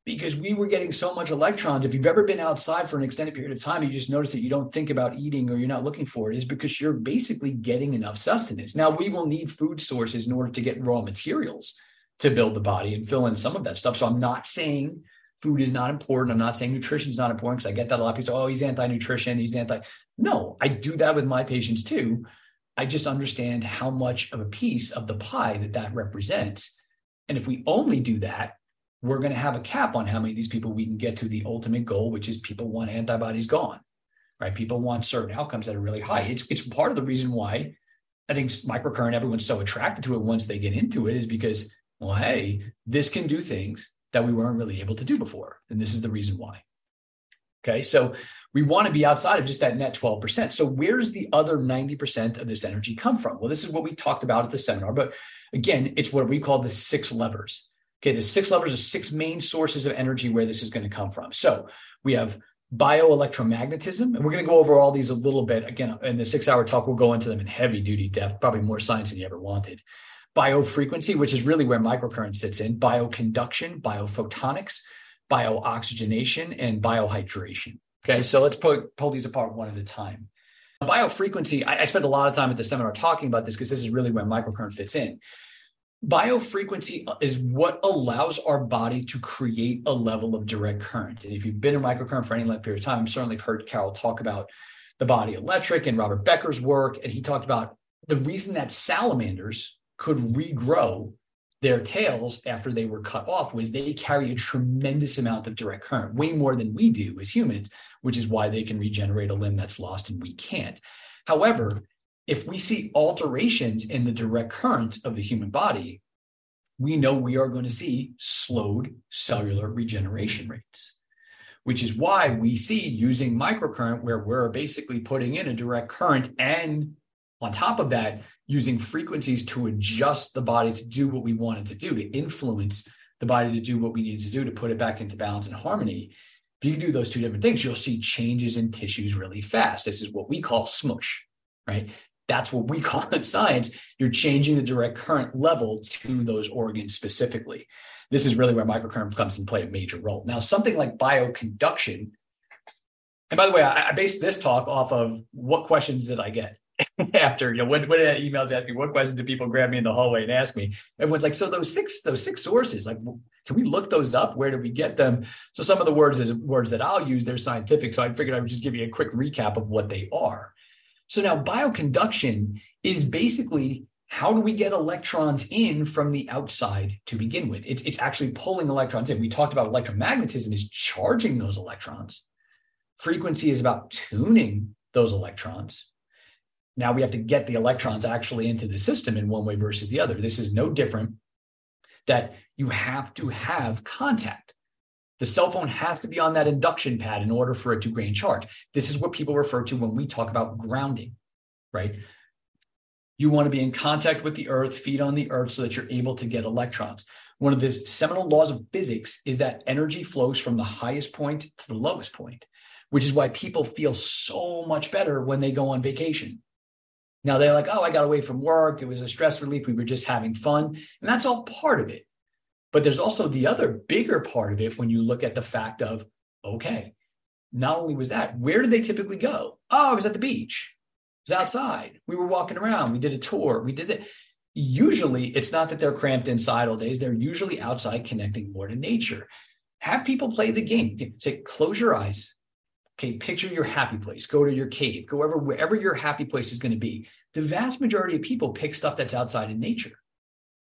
because we were getting so much electrons. If you've ever been outside for an extended period of time, you just notice that you don't think about eating or you're not looking for it, is because you're basically getting enough sustenance. Now we will need food sources in order to get raw materials to build the body and fill in some of that stuff. So I'm not saying food is not important. I'm not saying nutrition is not important because I get that a lot of people say, oh, he's anti-nutrition, he's anti. No, I do that with my patients too. I just understand how much of a piece of the pie that that represents. And if we only do that, we're going to have a cap on how many of these people we can get to the ultimate goal, which is people want antibodies gone, right? People want certain outcomes that are really high. It's, it's part of the reason why I think microcurrent, everyone's so attracted to it once they get into it is because, well, hey, this can do things that we weren't really able to do before. And this is the reason why. Okay, so we want to be outside of just that net 12%. So, where does the other 90% of this energy come from? Well, this is what we talked about at the seminar, but again, it's what we call the six levers. Okay, the six levers are six main sources of energy where this is going to come from. So, we have bioelectromagnetism, and we're going to go over all these a little bit. Again, in the six hour talk, we'll go into them in heavy duty depth, probably more science than you ever wanted biofrequency, which is really where microcurrent sits in, bioconduction, biophotonics, biooxygenation, and biohydration. Okay, so let's pull, pull these apart one at a time. Biofrequency, I, I spent a lot of time at the seminar talking about this because this is really where microcurrent fits in. Biofrequency is what allows our body to create a level of direct current. And if you've been in microcurrent for any length period of time, certainly heard Carol talk about the body electric and Robert Becker's work. And he talked about the reason that salamanders could regrow their tails after they were cut off was they carry a tremendous amount of direct current, way more than we do as humans, which is why they can regenerate a limb that's lost and we can't. However, if we see alterations in the direct current of the human body, we know we are going to see slowed cellular regeneration rates, which is why we see using microcurrent, where we're basically putting in a direct current and on top of that, using frequencies to adjust the body to do what we want it to do, to influence the body to do what we need to do to put it back into balance and harmony. If you do those two different things, you'll see changes in tissues really fast. This is what we call smush, right? That's what we <laughs> call in science. You're changing the direct current level to those organs specifically. This is really where microcurrent comes and play a major role. Now, something like bioconduction, and by the way, I, I based this talk off of what questions did I get? <laughs> after you know when when emails ask me what questions do people grab me in the hallway and ask me everyone's like so those six those six sources like can we look those up where do we get them so some of the words words that i'll use they're scientific so i figured i would just give you a quick recap of what they are so now bioconduction is basically how do we get electrons in from the outside to begin with it's, it's actually pulling electrons in we talked about electromagnetism is charging those electrons frequency is about tuning those electrons now we have to get the electrons actually into the system in one way versus the other. This is no different that you have to have contact. The cell phone has to be on that induction pad in order for it to gain charge. This is what people refer to when we talk about grounding, right? You want to be in contact with the earth, feet on the earth so that you're able to get electrons. One of the seminal laws of physics is that energy flows from the highest point to the lowest point, which is why people feel so much better when they go on vacation now they're like, oh, I got away from work. It was a stress relief. We were just having fun. And that's all part of it. But there's also the other bigger part of it when you look at the fact of, okay, not only was that, where did they typically go? Oh, I was at the beach. It was outside. We were walking around. We did a tour. We did it. Usually, it's not that they're cramped inside all days. They're usually outside connecting more to nature. Have people play the game. Say, close your eyes. Okay, picture your happy place. Go to your cave. Go wherever, wherever your happy place is going to be. The vast majority of people pick stuff that's outside in nature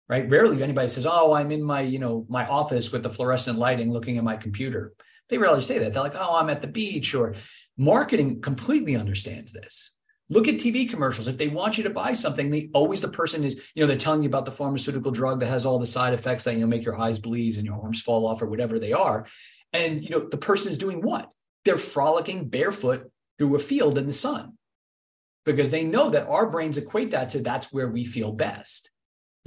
right? Rarely anybody says, "Oh, I'm in my, you know, my office with the fluorescent lighting looking at my computer." They rarely say that. They're like, "Oh, I'm at the beach," or marketing completely understands this. Look at TV commercials. If they want you to buy something, they always the person is, you know, they're telling you about the pharmaceutical drug that has all the side effects that you know make your eyes bleed and your arms fall off or whatever they are. And you know, the person is doing what? They're frolicking barefoot through a field in the sun because they know that our brains equate that to that's where we feel best.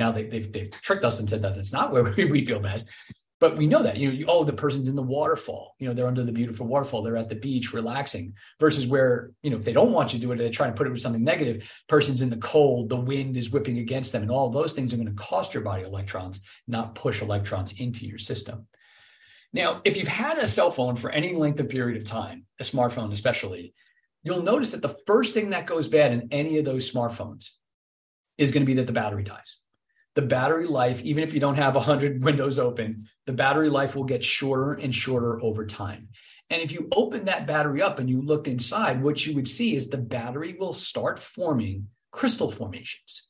Now they, have they've, they've tricked us and said that that's not where <laughs> we feel best, but we know that you know you, oh the person's in the waterfall you know they're under the beautiful waterfall they're at the beach relaxing versus where you know if they don't want you to do it they try to put it with something negative person's in the cold the wind is whipping against them and all those things are going to cost your body electrons not push electrons into your system. Now if you've had a cell phone for any length of period of time a smartphone especially you'll notice that the first thing that goes bad in any of those smartphones is going to be that the battery dies the battery life, even if you don't have 100 <laughs> windows open, the battery life will get shorter and shorter over time. And if you open that battery up and you look inside, what you would see is the battery will start forming crystal formations.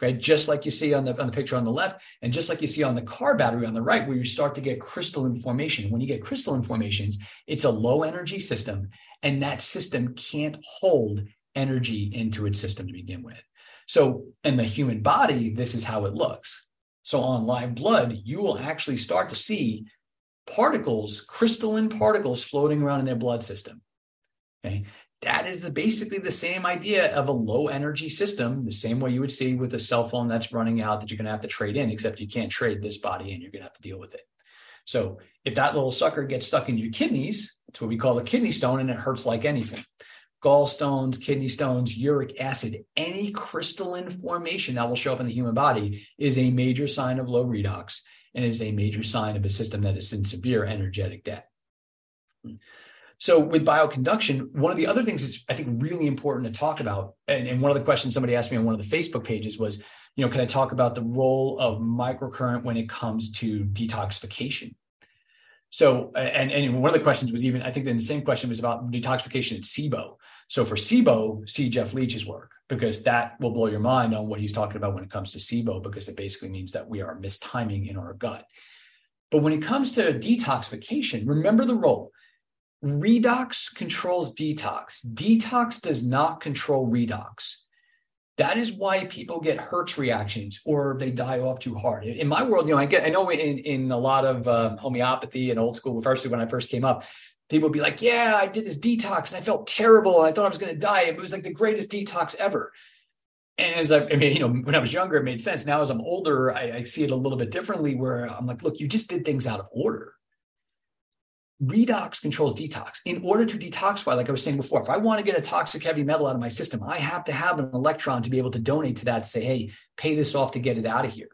Okay, just like you see on the, on the picture on the left, and just like you see on the car battery on the right, where you start to get crystalline formation. When you get crystalline formations, it's a low energy system, and that system can't hold energy into its system to begin with. So in the human body, this is how it looks. So on live blood, you will actually start to see particles, crystalline particles floating around in their blood system. Okay. That is basically the same idea of a low energy system, the same way you would see with a cell phone that's running out that you're going to have to trade in, except you can't trade this body in. You're going to have to deal with it. So if that little sucker gets stuck in your kidneys, it's what we call a kidney stone, and it hurts like anything gallstones, kidney stones, uric acid, any crystalline formation that will show up in the human body is a major sign of low redox and is a major sign of a system that is in severe energetic debt. So with bioconduction, one of the other things that's I think really important to talk about, and, and one of the questions somebody asked me on one of the Facebook pages was, you know, can I talk about the role of microcurrent when it comes to detoxification? So, and, and one of the questions was even, I think then the same question was about detoxification in SIBO. So for SIBO, see Jeff Leach's work, because that will blow your mind on what he's talking about when it comes to SIBO, because it basically means that we are mistiming in our gut. But when it comes to detoxification, remember the role. Redox controls detox. Detox does not control redox. That is why people get Herx reactions or they die off too hard. In my world, you know, I get, I know in, in a lot of um, homeopathy and old school, firstly, when I first came up, people would be like, yeah, I did this detox and I felt terrible. And I thought I was going to die. It was like the greatest detox ever. And as I, I mean, you know, when I was younger, it made sense. Now, as I'm older, I, I see it a little bit differently where I'm like, look, you just did things out of order redox controls detox. In order to detoxify, like I was saying before, if I want to get a toxic heavy metal out of my system, I have to have an electron to be able to donate to that say, hey, pay this off to get it out of here.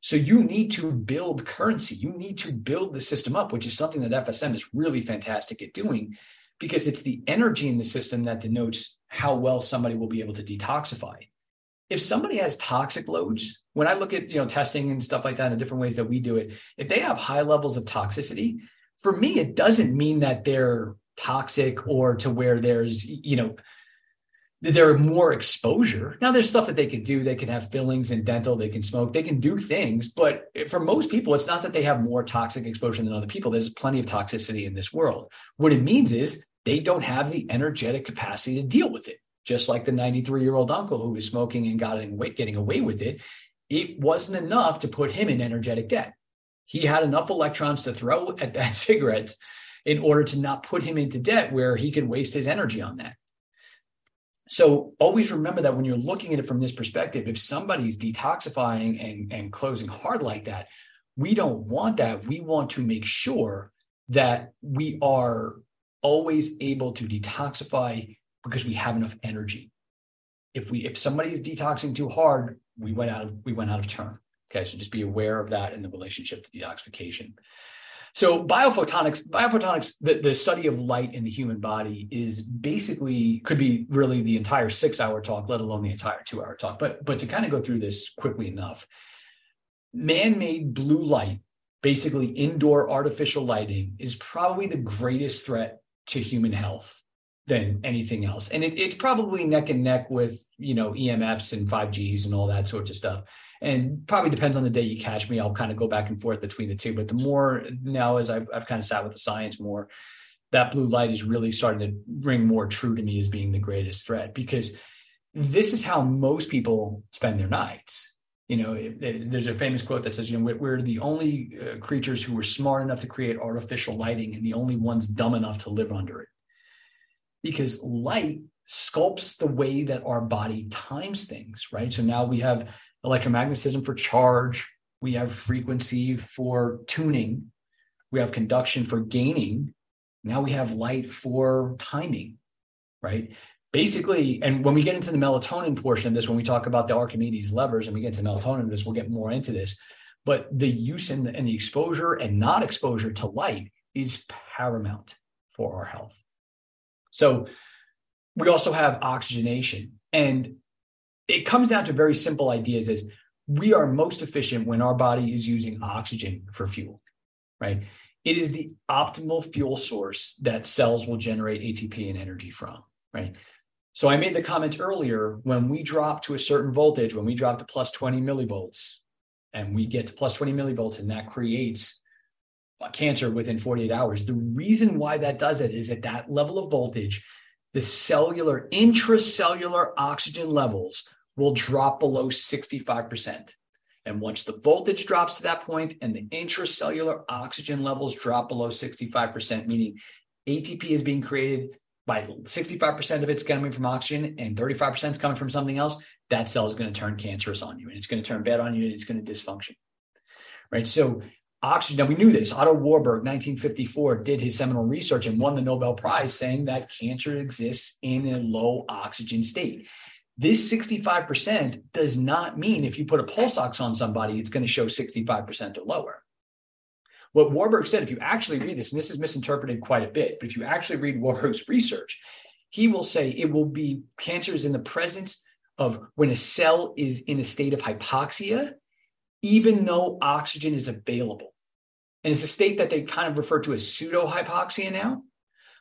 So you need to build currency. You need to build the system up, which is something that FSM is really fantastic at doing because it's the energy in the system that denotes how well somebody will be able to detoxify. If somebody has toxic loads, when I look at you know testing and stuff like that and different ways that we do it, if they have high levels of toxicity, for me, it doesn't mean that they're toxic or to where there's, you know, there are more exposure. Now there's stuff that they can do. They can have fillings and dental, they can smoke, they can do things. But for most people, it's not that they have more toxic exposure than other people. There's plenty of toxicity in this world. What it means is they don't have the energetic capacity to deal with it. Just like the 93 year old uncle who was smoking and got getting away with it, it wasn't enough to put him in energetic debt he had enough electrons to throw <laughs> at that cigarette in order to not put him into debt where he could waste his energy on that. So always remember that when you're looking at it from this perspective, if somebody's detoxifying and, and closing hard like that, we don't want that. We want to make sure that we are always able to detoxify because we have enough energy. If we if somebody is detoxing too hard, we went out of we went out of turn. Okay, so just be aware of that in the relationship to detoxification. So biophotonics, biophotonics, the, the study of light in the human body is basically could be really the entire six hour talk, let alone the entire two hour talk. But but to kind of go through this quickly enough, man-made blue light, basically indoor artificial lighting, is probably the greatest threat to human health than anything else. And it, it's probably neck and neck with, you know, EMFs and 5Gs and all that sorts of stuff. And probably depends on the day you catch me. I'll kind of go back and forth between the two. But the more now, as I've, I've kind of sat with the science more, that blue light is really starting to ring more true to me as being the greatest threat because this is how most people spend their nights. You know, it, it, there's a famous quote that says, you know, we're, we're the only uh, creatures who were smart enough to create artificial lighting and the only ones dumb enough to live under it because light sculpts the way that our body times things, right? So now we have electromagnetism for charge, we have frequency for tuning, we have conduction for gaining. Now we have light for timing, right? Basically, and when we get into the melatonin portion of this, when we talk about the Archimedes levers and we get to melatonin, this we'll get more into this. But the use and, and the exposure and not exposure to light is paramount for our health. So we also have oxygenation. And it comes down to very simple ideas is we are most efficient when our body is using oxygen for fuel, right? It is the optimal fuel source that cells will generate ATP and energy from, right? So I made the comment earlier when we drop to a certain voltage, when we drop to plus 20 millivolts, and we get to plus 20 millivolts, and that creates cancer within 48 hours. The reason why that does it is at that level of voltage, the cellular, intracellular oxygen levels will drop below 65%. And once the voltage drops to that point and the intracellular oxygen levels drop below 65%, meaning ATP is being created by 65% of it's coming from oxygen and 35% is coming from something else, that cell is going to turn cancerous on you and it's going to turn bad on you and it's going to dysfunction. Right. So oxygen. Now we knew this. Otto Warburg, 1954, did his seminal research and won the Nobel Prize, saying that cancer exists in a low oxygen state. This 65% does not mean if you put a pulse ox on somebody, it's going to show 65% or lower. What Warburg said, if you actually read this, and this is misinterpreted quite a bit, but if you actually read Warburg's research, he will say it will be cancers in the presence of when a cell is in a state of hypoxia even though oxygen is available. And it's a state that they kind of refer to as pseudo hypoxia now,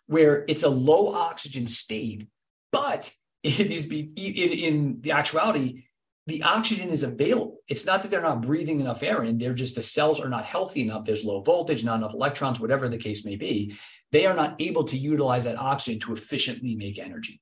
where it's a low oxygen state, but it is be, in the actuality, the oxygen is available. It's not that they're not breathing enough air in, they're just the cells are not healthy enough. There's low voltage, not enough electrons, whatever the case may be. They are not able to utilize that oxygen to efficiently make energy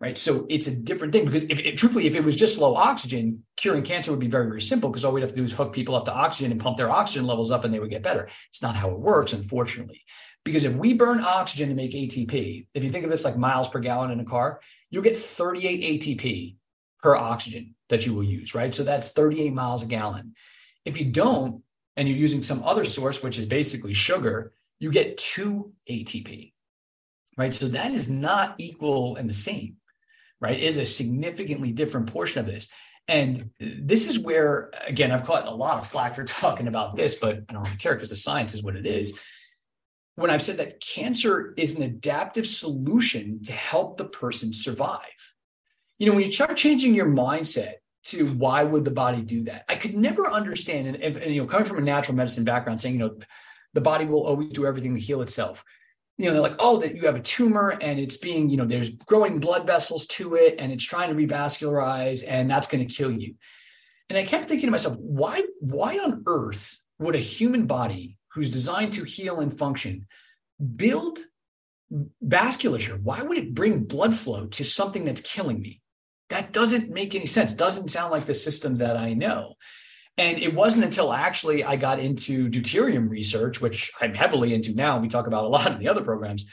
right? So it's a different thing because if it, truthfully, if it was just low oxygen, curing cancer would be very, very simple because all we'd have to do is hook people up to oxygen and pump their oxygen levels up and they would get better. It's not how it works, unfortunately. Because if we burn oxygen to make ATP, if you think of this like miles per gallon in a car, you'll get 38 ATP per oxygen that you will use, right? So that's 38 miles a gallon. If you don't, and you're using some other source, which is basically sugar, you get two ATP, right? So that is not equal and the same right, is a significantly different portion of this. And this is where, again, I've caught a lot of flack for <laughs> talking about this, but I don't really care because the science is what it is. When I've said that cancer is an adaptive solution to help the person survive. You know, when you start changing your mindset to why would the body do that, I could never understand. And, and you know, coming from a natural medicine background, saying, you know, the body will always do everything to heal itself you know, they're like, oh, that you have a tumor and it's being, you know, there's growing blood vessels to it and it's trying to revascularize and that's going to kill you. And I kept thinking to myself, why, why on earth would a human body who's designed to heal and function build vasculature? Why would it bring blood flow to something that's killing me? That doesn't make any sense. Doesn't sound like the system that I know. And it wasn't until actually I got into deuterium research, which I'm heavily into now, we talk about a lot in the other programs,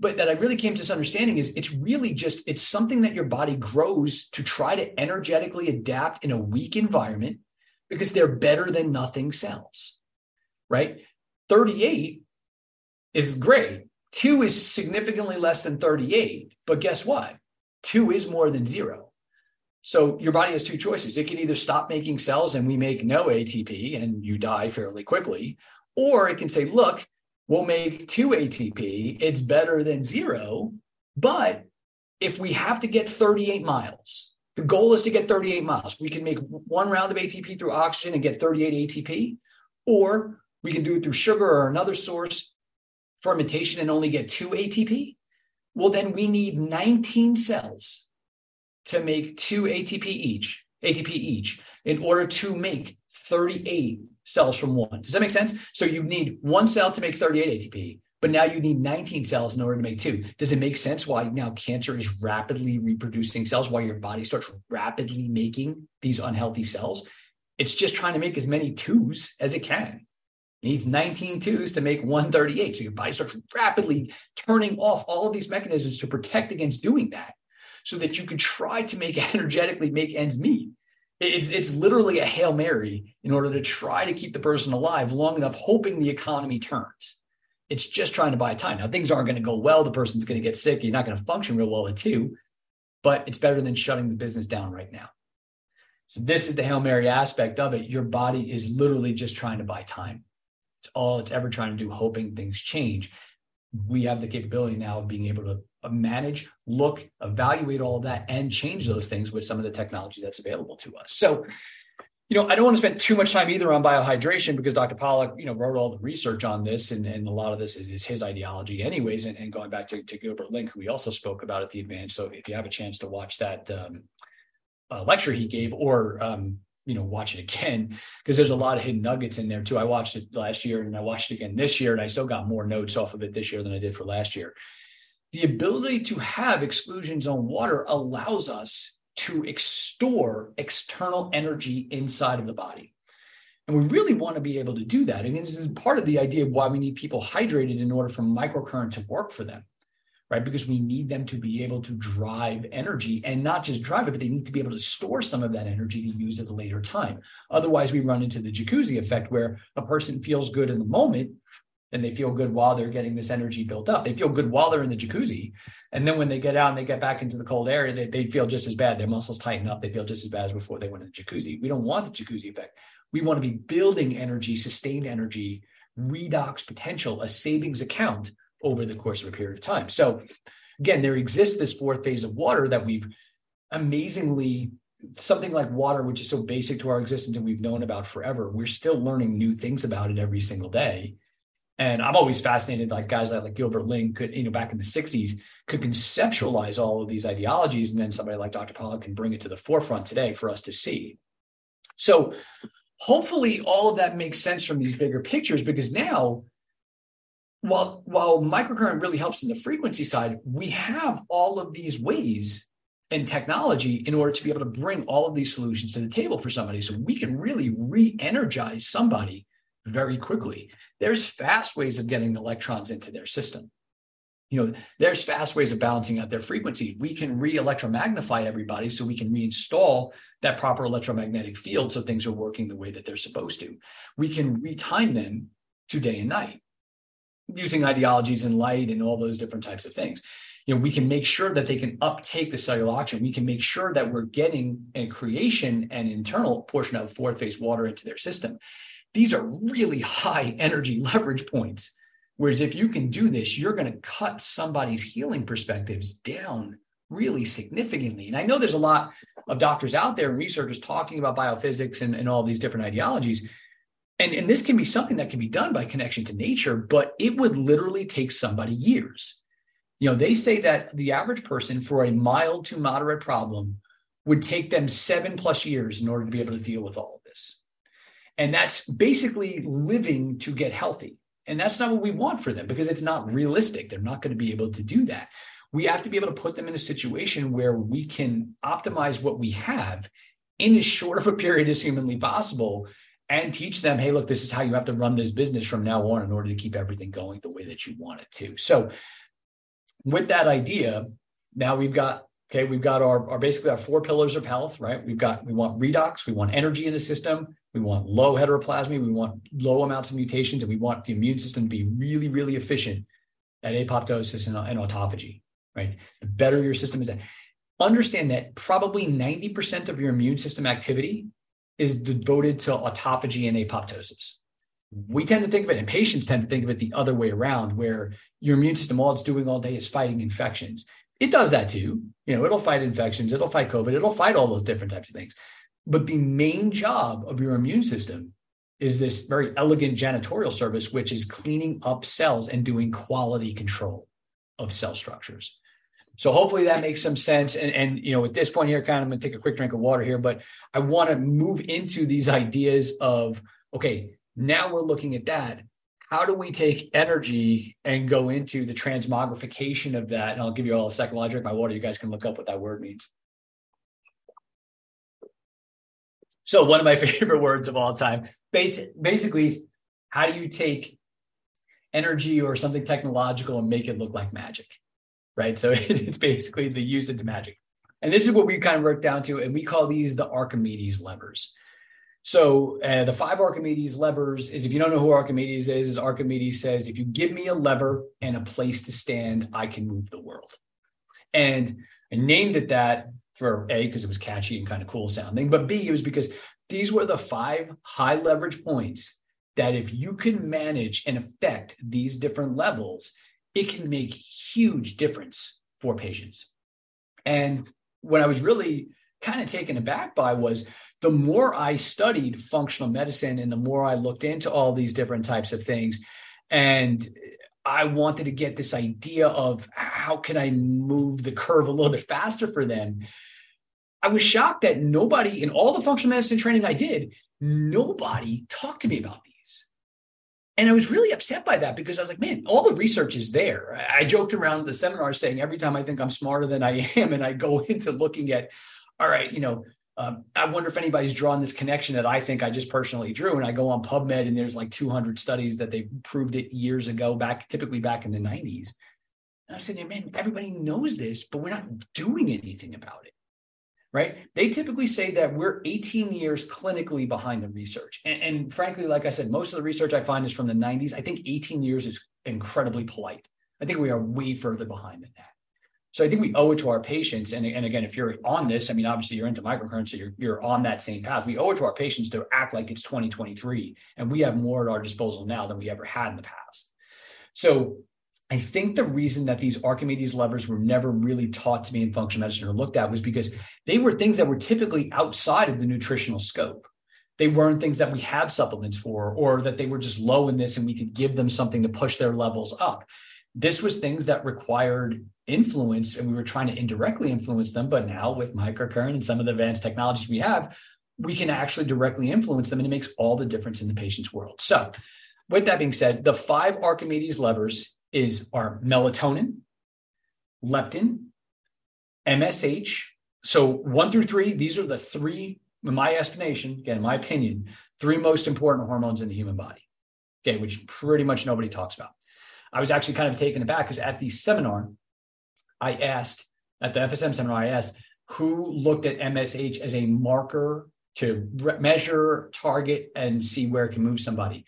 but that I really came to this understanding is it's really just it's something that your body grows to try to energetically adapt in a weak environment because they're better than nothing cells. Right? 38 is great. 2 is significantly less than 38, but guess what? 2 is more than 0. So your body has two choices. It can either stop making cells and we make no ATP and you die fairly quickly, Or it can say, look, we'll make two ATP. It's better than zero. But if we have to get 38 miles, the goal is to get 38 miles. We can make one round of ATP through oxygen and get 38 ATP, or we can do it through sugar or another source, fermentation, and only get two ATP. Well, then we need 19 cells to make two ATP each, ATP each, in order to make 38 cells from one. Does that make sense? So you need one cell to make 38 ATP, but now you need 19 cells in order to make two. Does it make sense why now cancer is rapidly reproducing cells, why your body starts rapidly making these unhealthy cells? It's just trying to make as many twos as it can. Needs 19 twos to make 138. So your body starts rapidly turning off all of these mechanisms to protect against doing that so that you can try to make <laughs> energetically make ends meet. It's, it's literally a Hail Mary in order to try to keep the person alive long enough, hoping the economy turns. It's just trying to buy time. Now, things aren't going to go well. The person's going to get sick. You're not going to function real well at two, but it's better than shutting the business down right now. So, this is the Hail Mary aspect of it. Your body is literally just trying to buy time. It's all it's ever trying to do, hoping things change. We have the capability now of being able to uh, manage, look, evaluate all of that, and change those things with some of the technology that's available to us. So, you know, I don't want to spend too much time either on biohydration because Dr. Pollack, you know, wrote all the research on this, and, and a lot of this is, is his ideology, anyways. And, and, going back to, to Gilbert Ling, who we also spoke about at the advance. So if you have a chance to watch that um, uh, lecture he gave, or um, you know, watch it again because there's a lot of hidden nuggets in there too. I watched it last year and I watched it again this year, and I still got more notes off of it this year than I did for last year the ability to have exclusion zones water allows us to store external energy inside of the body. And we really want to be able to do that. And this is part of the idea of why we need people hydrated in order for microcurrent to work for them, right? Because we need them to be able to drive energy and not just drive it, but they need to be able to store some of that energy to use at a later time. Otherwise, we run into the jacuzzi effect where a person feels good in the moment, and they feel good while they're getting this energy built up. They feel good while they're in the jacuzzi. And then when they get out and they get back into the cold air, they, they feel just as bad. Their muscles tighten up. They feel just as bad as before they went in the jacuzzi. We don't want the jacuzzi effect. We want to be building energy, sustained energy, redox potential, a savings account over the course of a period of time. So again, there exists this fourth phase of water that we've amazingly something like water, which is so basic to our existence and we've known about forever, we're still learning new things about it every single day. And I'm always fascinated, like guys like, like Gilbert Ling could, you know, back in the 60s, could conceptualize all of these ideologies. And then somebody like Dr. Pollack can bring it to the forefront today for us to see. So hopefully all of that makes sense from these bigger pictures because now, while, while microcurrent really helps in the frequency side, we have all of these ways and technology in order to be able to bring all of these solutions to the table for somebody. So we can really re-energize somebody very quickly. There's fast ways of getting electrons into their system. You know, there's fast ways of balancing out their frequency. We can re-electromagnify everybody so we can reinstall that proper electromagnetic field so things are working the way that they're supposed to. We can retime them to day and night using ideologies and light and all those different types of things. You know, we can make sure that they can uptake the cellular oxygen. We can make sure that we're getting a creation and internal portion of fourth phase water into their system. These are really high <laughs> energy leverage points. Whereas if you can do this, you're going to cut somebody's healing perspectives down really significantly. And I know there's a lot of doctors out there and researchers talking about biophysics and, and all these different ideologies. And, and this can be something that can be done by connection to nature, but it would literally take somebody years. You know, they say that the average person for a mild to moderate problem would take them seven plus years in order to be able to deal with all of this. And that's basically living to get healthy. And that's not what we want for them because it's not realistic. They're not going to be able to do that. We have to be able to put them in a situation where we can optimize what we have in as short of a period as humanly possible and teach them, hey, look, this is how you have to run this business from now on in order to keep everything going the way that you want it to. So, with that idea, now we've got okay, we've got our, our basically our four pillars of health, right? We've got we want redox, we want energy in the system, we want low heteroplasmy. We want low amounts of mutations, and we want the immune system to be really, really efficient at apoptosis and, and autophagy. Right. The better your system is at. Understand that probably 90% of your immune system activity is devoted to autophagy and apoptosis. we tend to think of it, and patients tend to think of it the other way around, where your immune system, all it's doing all day is fighting infections. It does that too. You know, it'll fight infections, it'll fight COVID, it'll fight all those different types of things. But the main job of your immune system is this very elegant janitorial service, which is cleaning up cells and doing quality control of cell structures. So hopefully that makes some sense. And, and you know, at this point here, kind of I'm gonna take a quick drink of water here, but I want to move into these ideas of okay, now we're looking at that. How do we take energy and go into the transmogrification of that? And I'll give you all a second while I drink my water. You guys can look up what that word means. So one of my <laughs> favorite words of all time, basic, basically, how do you take energy or something technological and make it look like magic, right? So <laughs> it's basically the use into magic. And this is what we kind of work down to, and we call these the Archimedes levers. So uh, the five Archimedes levers is if you don't know who Archimedes is, is Archimedes says, if you give me a lever and a place to stand, I can move the world. And I named it that for A, because it was catchy and kind of cool sounding, but B, it was because these were the five high leverage points that if you can manage and affect these different levels, it can make huge difference for patients. And what I was really kind of taken aback by was the more I studied functional medicine and the more I looked into all these different types of things, and I wanted to get this idea of how can I move the curve a little bit faster for them. I was shocked that nobody in all the functional medicine training I did, nobody talked to me about these. And I was really upset by that because I was like, man, all the research is there. I joked around the seminar saying every time I think I'm smarter than I <laughs> am, and I go <laughs> into looking at, all right, you know, um, I wonder if anybody's drawn this connection that I think I just personally drew. And I go on PubMed and there's like 200 studies that they proved it years ago, back typically back in the 90s. And I said, man, everybody knows this, but we're not doing anything about it. Right. They typically say that we're 18 years clinically behind the research. And, and frankly, like I said, most of the research I find is from the 90s. I think 18 years is incredibly polite. I think we are way further behind than that. So I think we owe it to our patients. And, and again, if you're on this, I mean, obviously you're into microcurrents, so you're, you're on that same path. We owe it to our patients to act like it's 2023 and we have more at our disposal now than we ever had in the past. So I think the reason that these Archimedes levers were never really taught to me in functional medicine or looked at was because they were things that were typically outside of the nutritional scope. They weren't things that we had supplements for, or that they were just low in this and we could give them something to push their levels up. This was things that required influence and we were trying to indirectly influence them. But now with microcurrent and some of the advanced technologies we have, we can actually directly influence them and it makes all the difference in the patient's world. So with that being said, the five Archimedes levers is our melatonin, leptin, MSH. So one through three, these are the three, in my estimation, again, in my opinion, three most important hormones in the human body. Okay, which pretty much nobody talks about. I was actually kind of taken aback because at the seminar, I asked at the FSM seminar, I asked who looked at MSH as a marker to re- measure, target, and see where it can move somebody.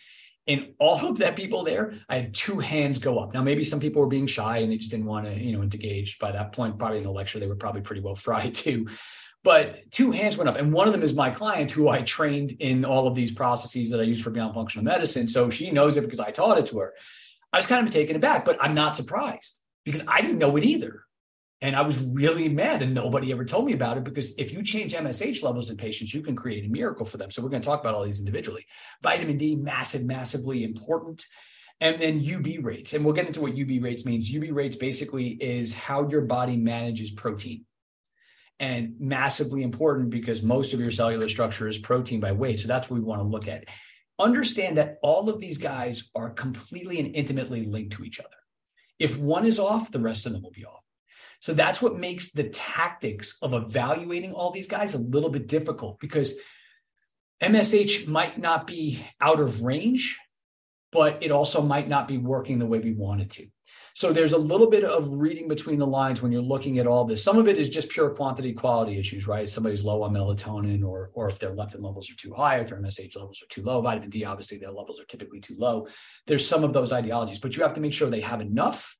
And all of that people there, I had two hands go up. Now, maybe some people were being shy and they just didn't want to, you know, engage. By that point, probably in the lecture, they were probably pretty well fried <laughs> too. But two hands went up, and one of them is my client, who I trained in all of these processes that I use for Beyond Functional Medicine. So she knows it because I taught it to her. I was kind of taken aback, but I'm not surprised because I didn't know it either. And I was really mad, and nobody ever told me about it because if you change MSH levels in patients, you can create a miracle for them. So we're going to talk about all these individually. Vitamin D, massive, massively important. And then UB rates. And we'll get into what UB rates means. UB rates basically is how your body manages protein. And massively important because most of your cellular structure is protein by weight. So that's what we want to look at understand that all of these guys are completely and intimately linked to each other. If one is off, the rest of them will be off. So that's what makes the tactics of evaluating all these guys a little bit difficult because MSH might not be out of range, but it also might not be working the way we want it to. So there's a little bit of reading between the lines when you're looking at all this. Some of it is just pure quantity quality issues, right? Somebody's low on melatonin, or or if their leptin levels are too high, if their MSH levels are too low, vitamin D, obviously their levels are typically too low. There's some of those ideologies, but you have to make sure they have enough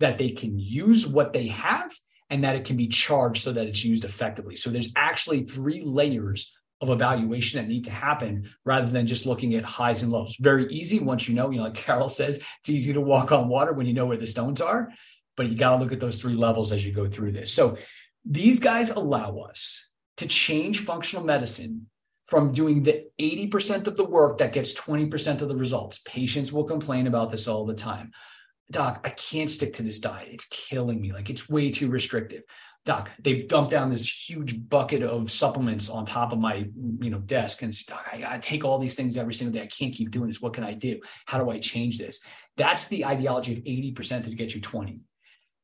that they can use what they have and that it can be charged so that it's used effectively. So there's actually three layers of evaluation that need to happen rather than just looking at highs and lows. Very easy once you know, you know, like Carol says, it's easy to walk on water when you know where the stones are, but you got to look at those three levels as you go through this. So these guys allow us to change functional medicine from doing the 80% of the work that gets 20% of the results. Patients will complain about this all the time. Doc, I can't stick to this diet. It's killing me. Like it's way too restrictive. Doc they dumped down this huge bucket of supplements on top of my you know desk and doc I, I, take all these things every single day. I can't keep doing this. What can i do? How do i change this? That's the ideology of 80% to get you 20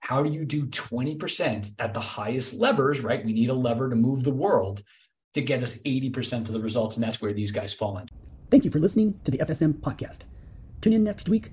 how do you do 20% at the highest levers right? We need a lever to move the world to get us 80% of the results and that's where these guys fall in. Thank you for listening to the fsm podcast. Tune in next week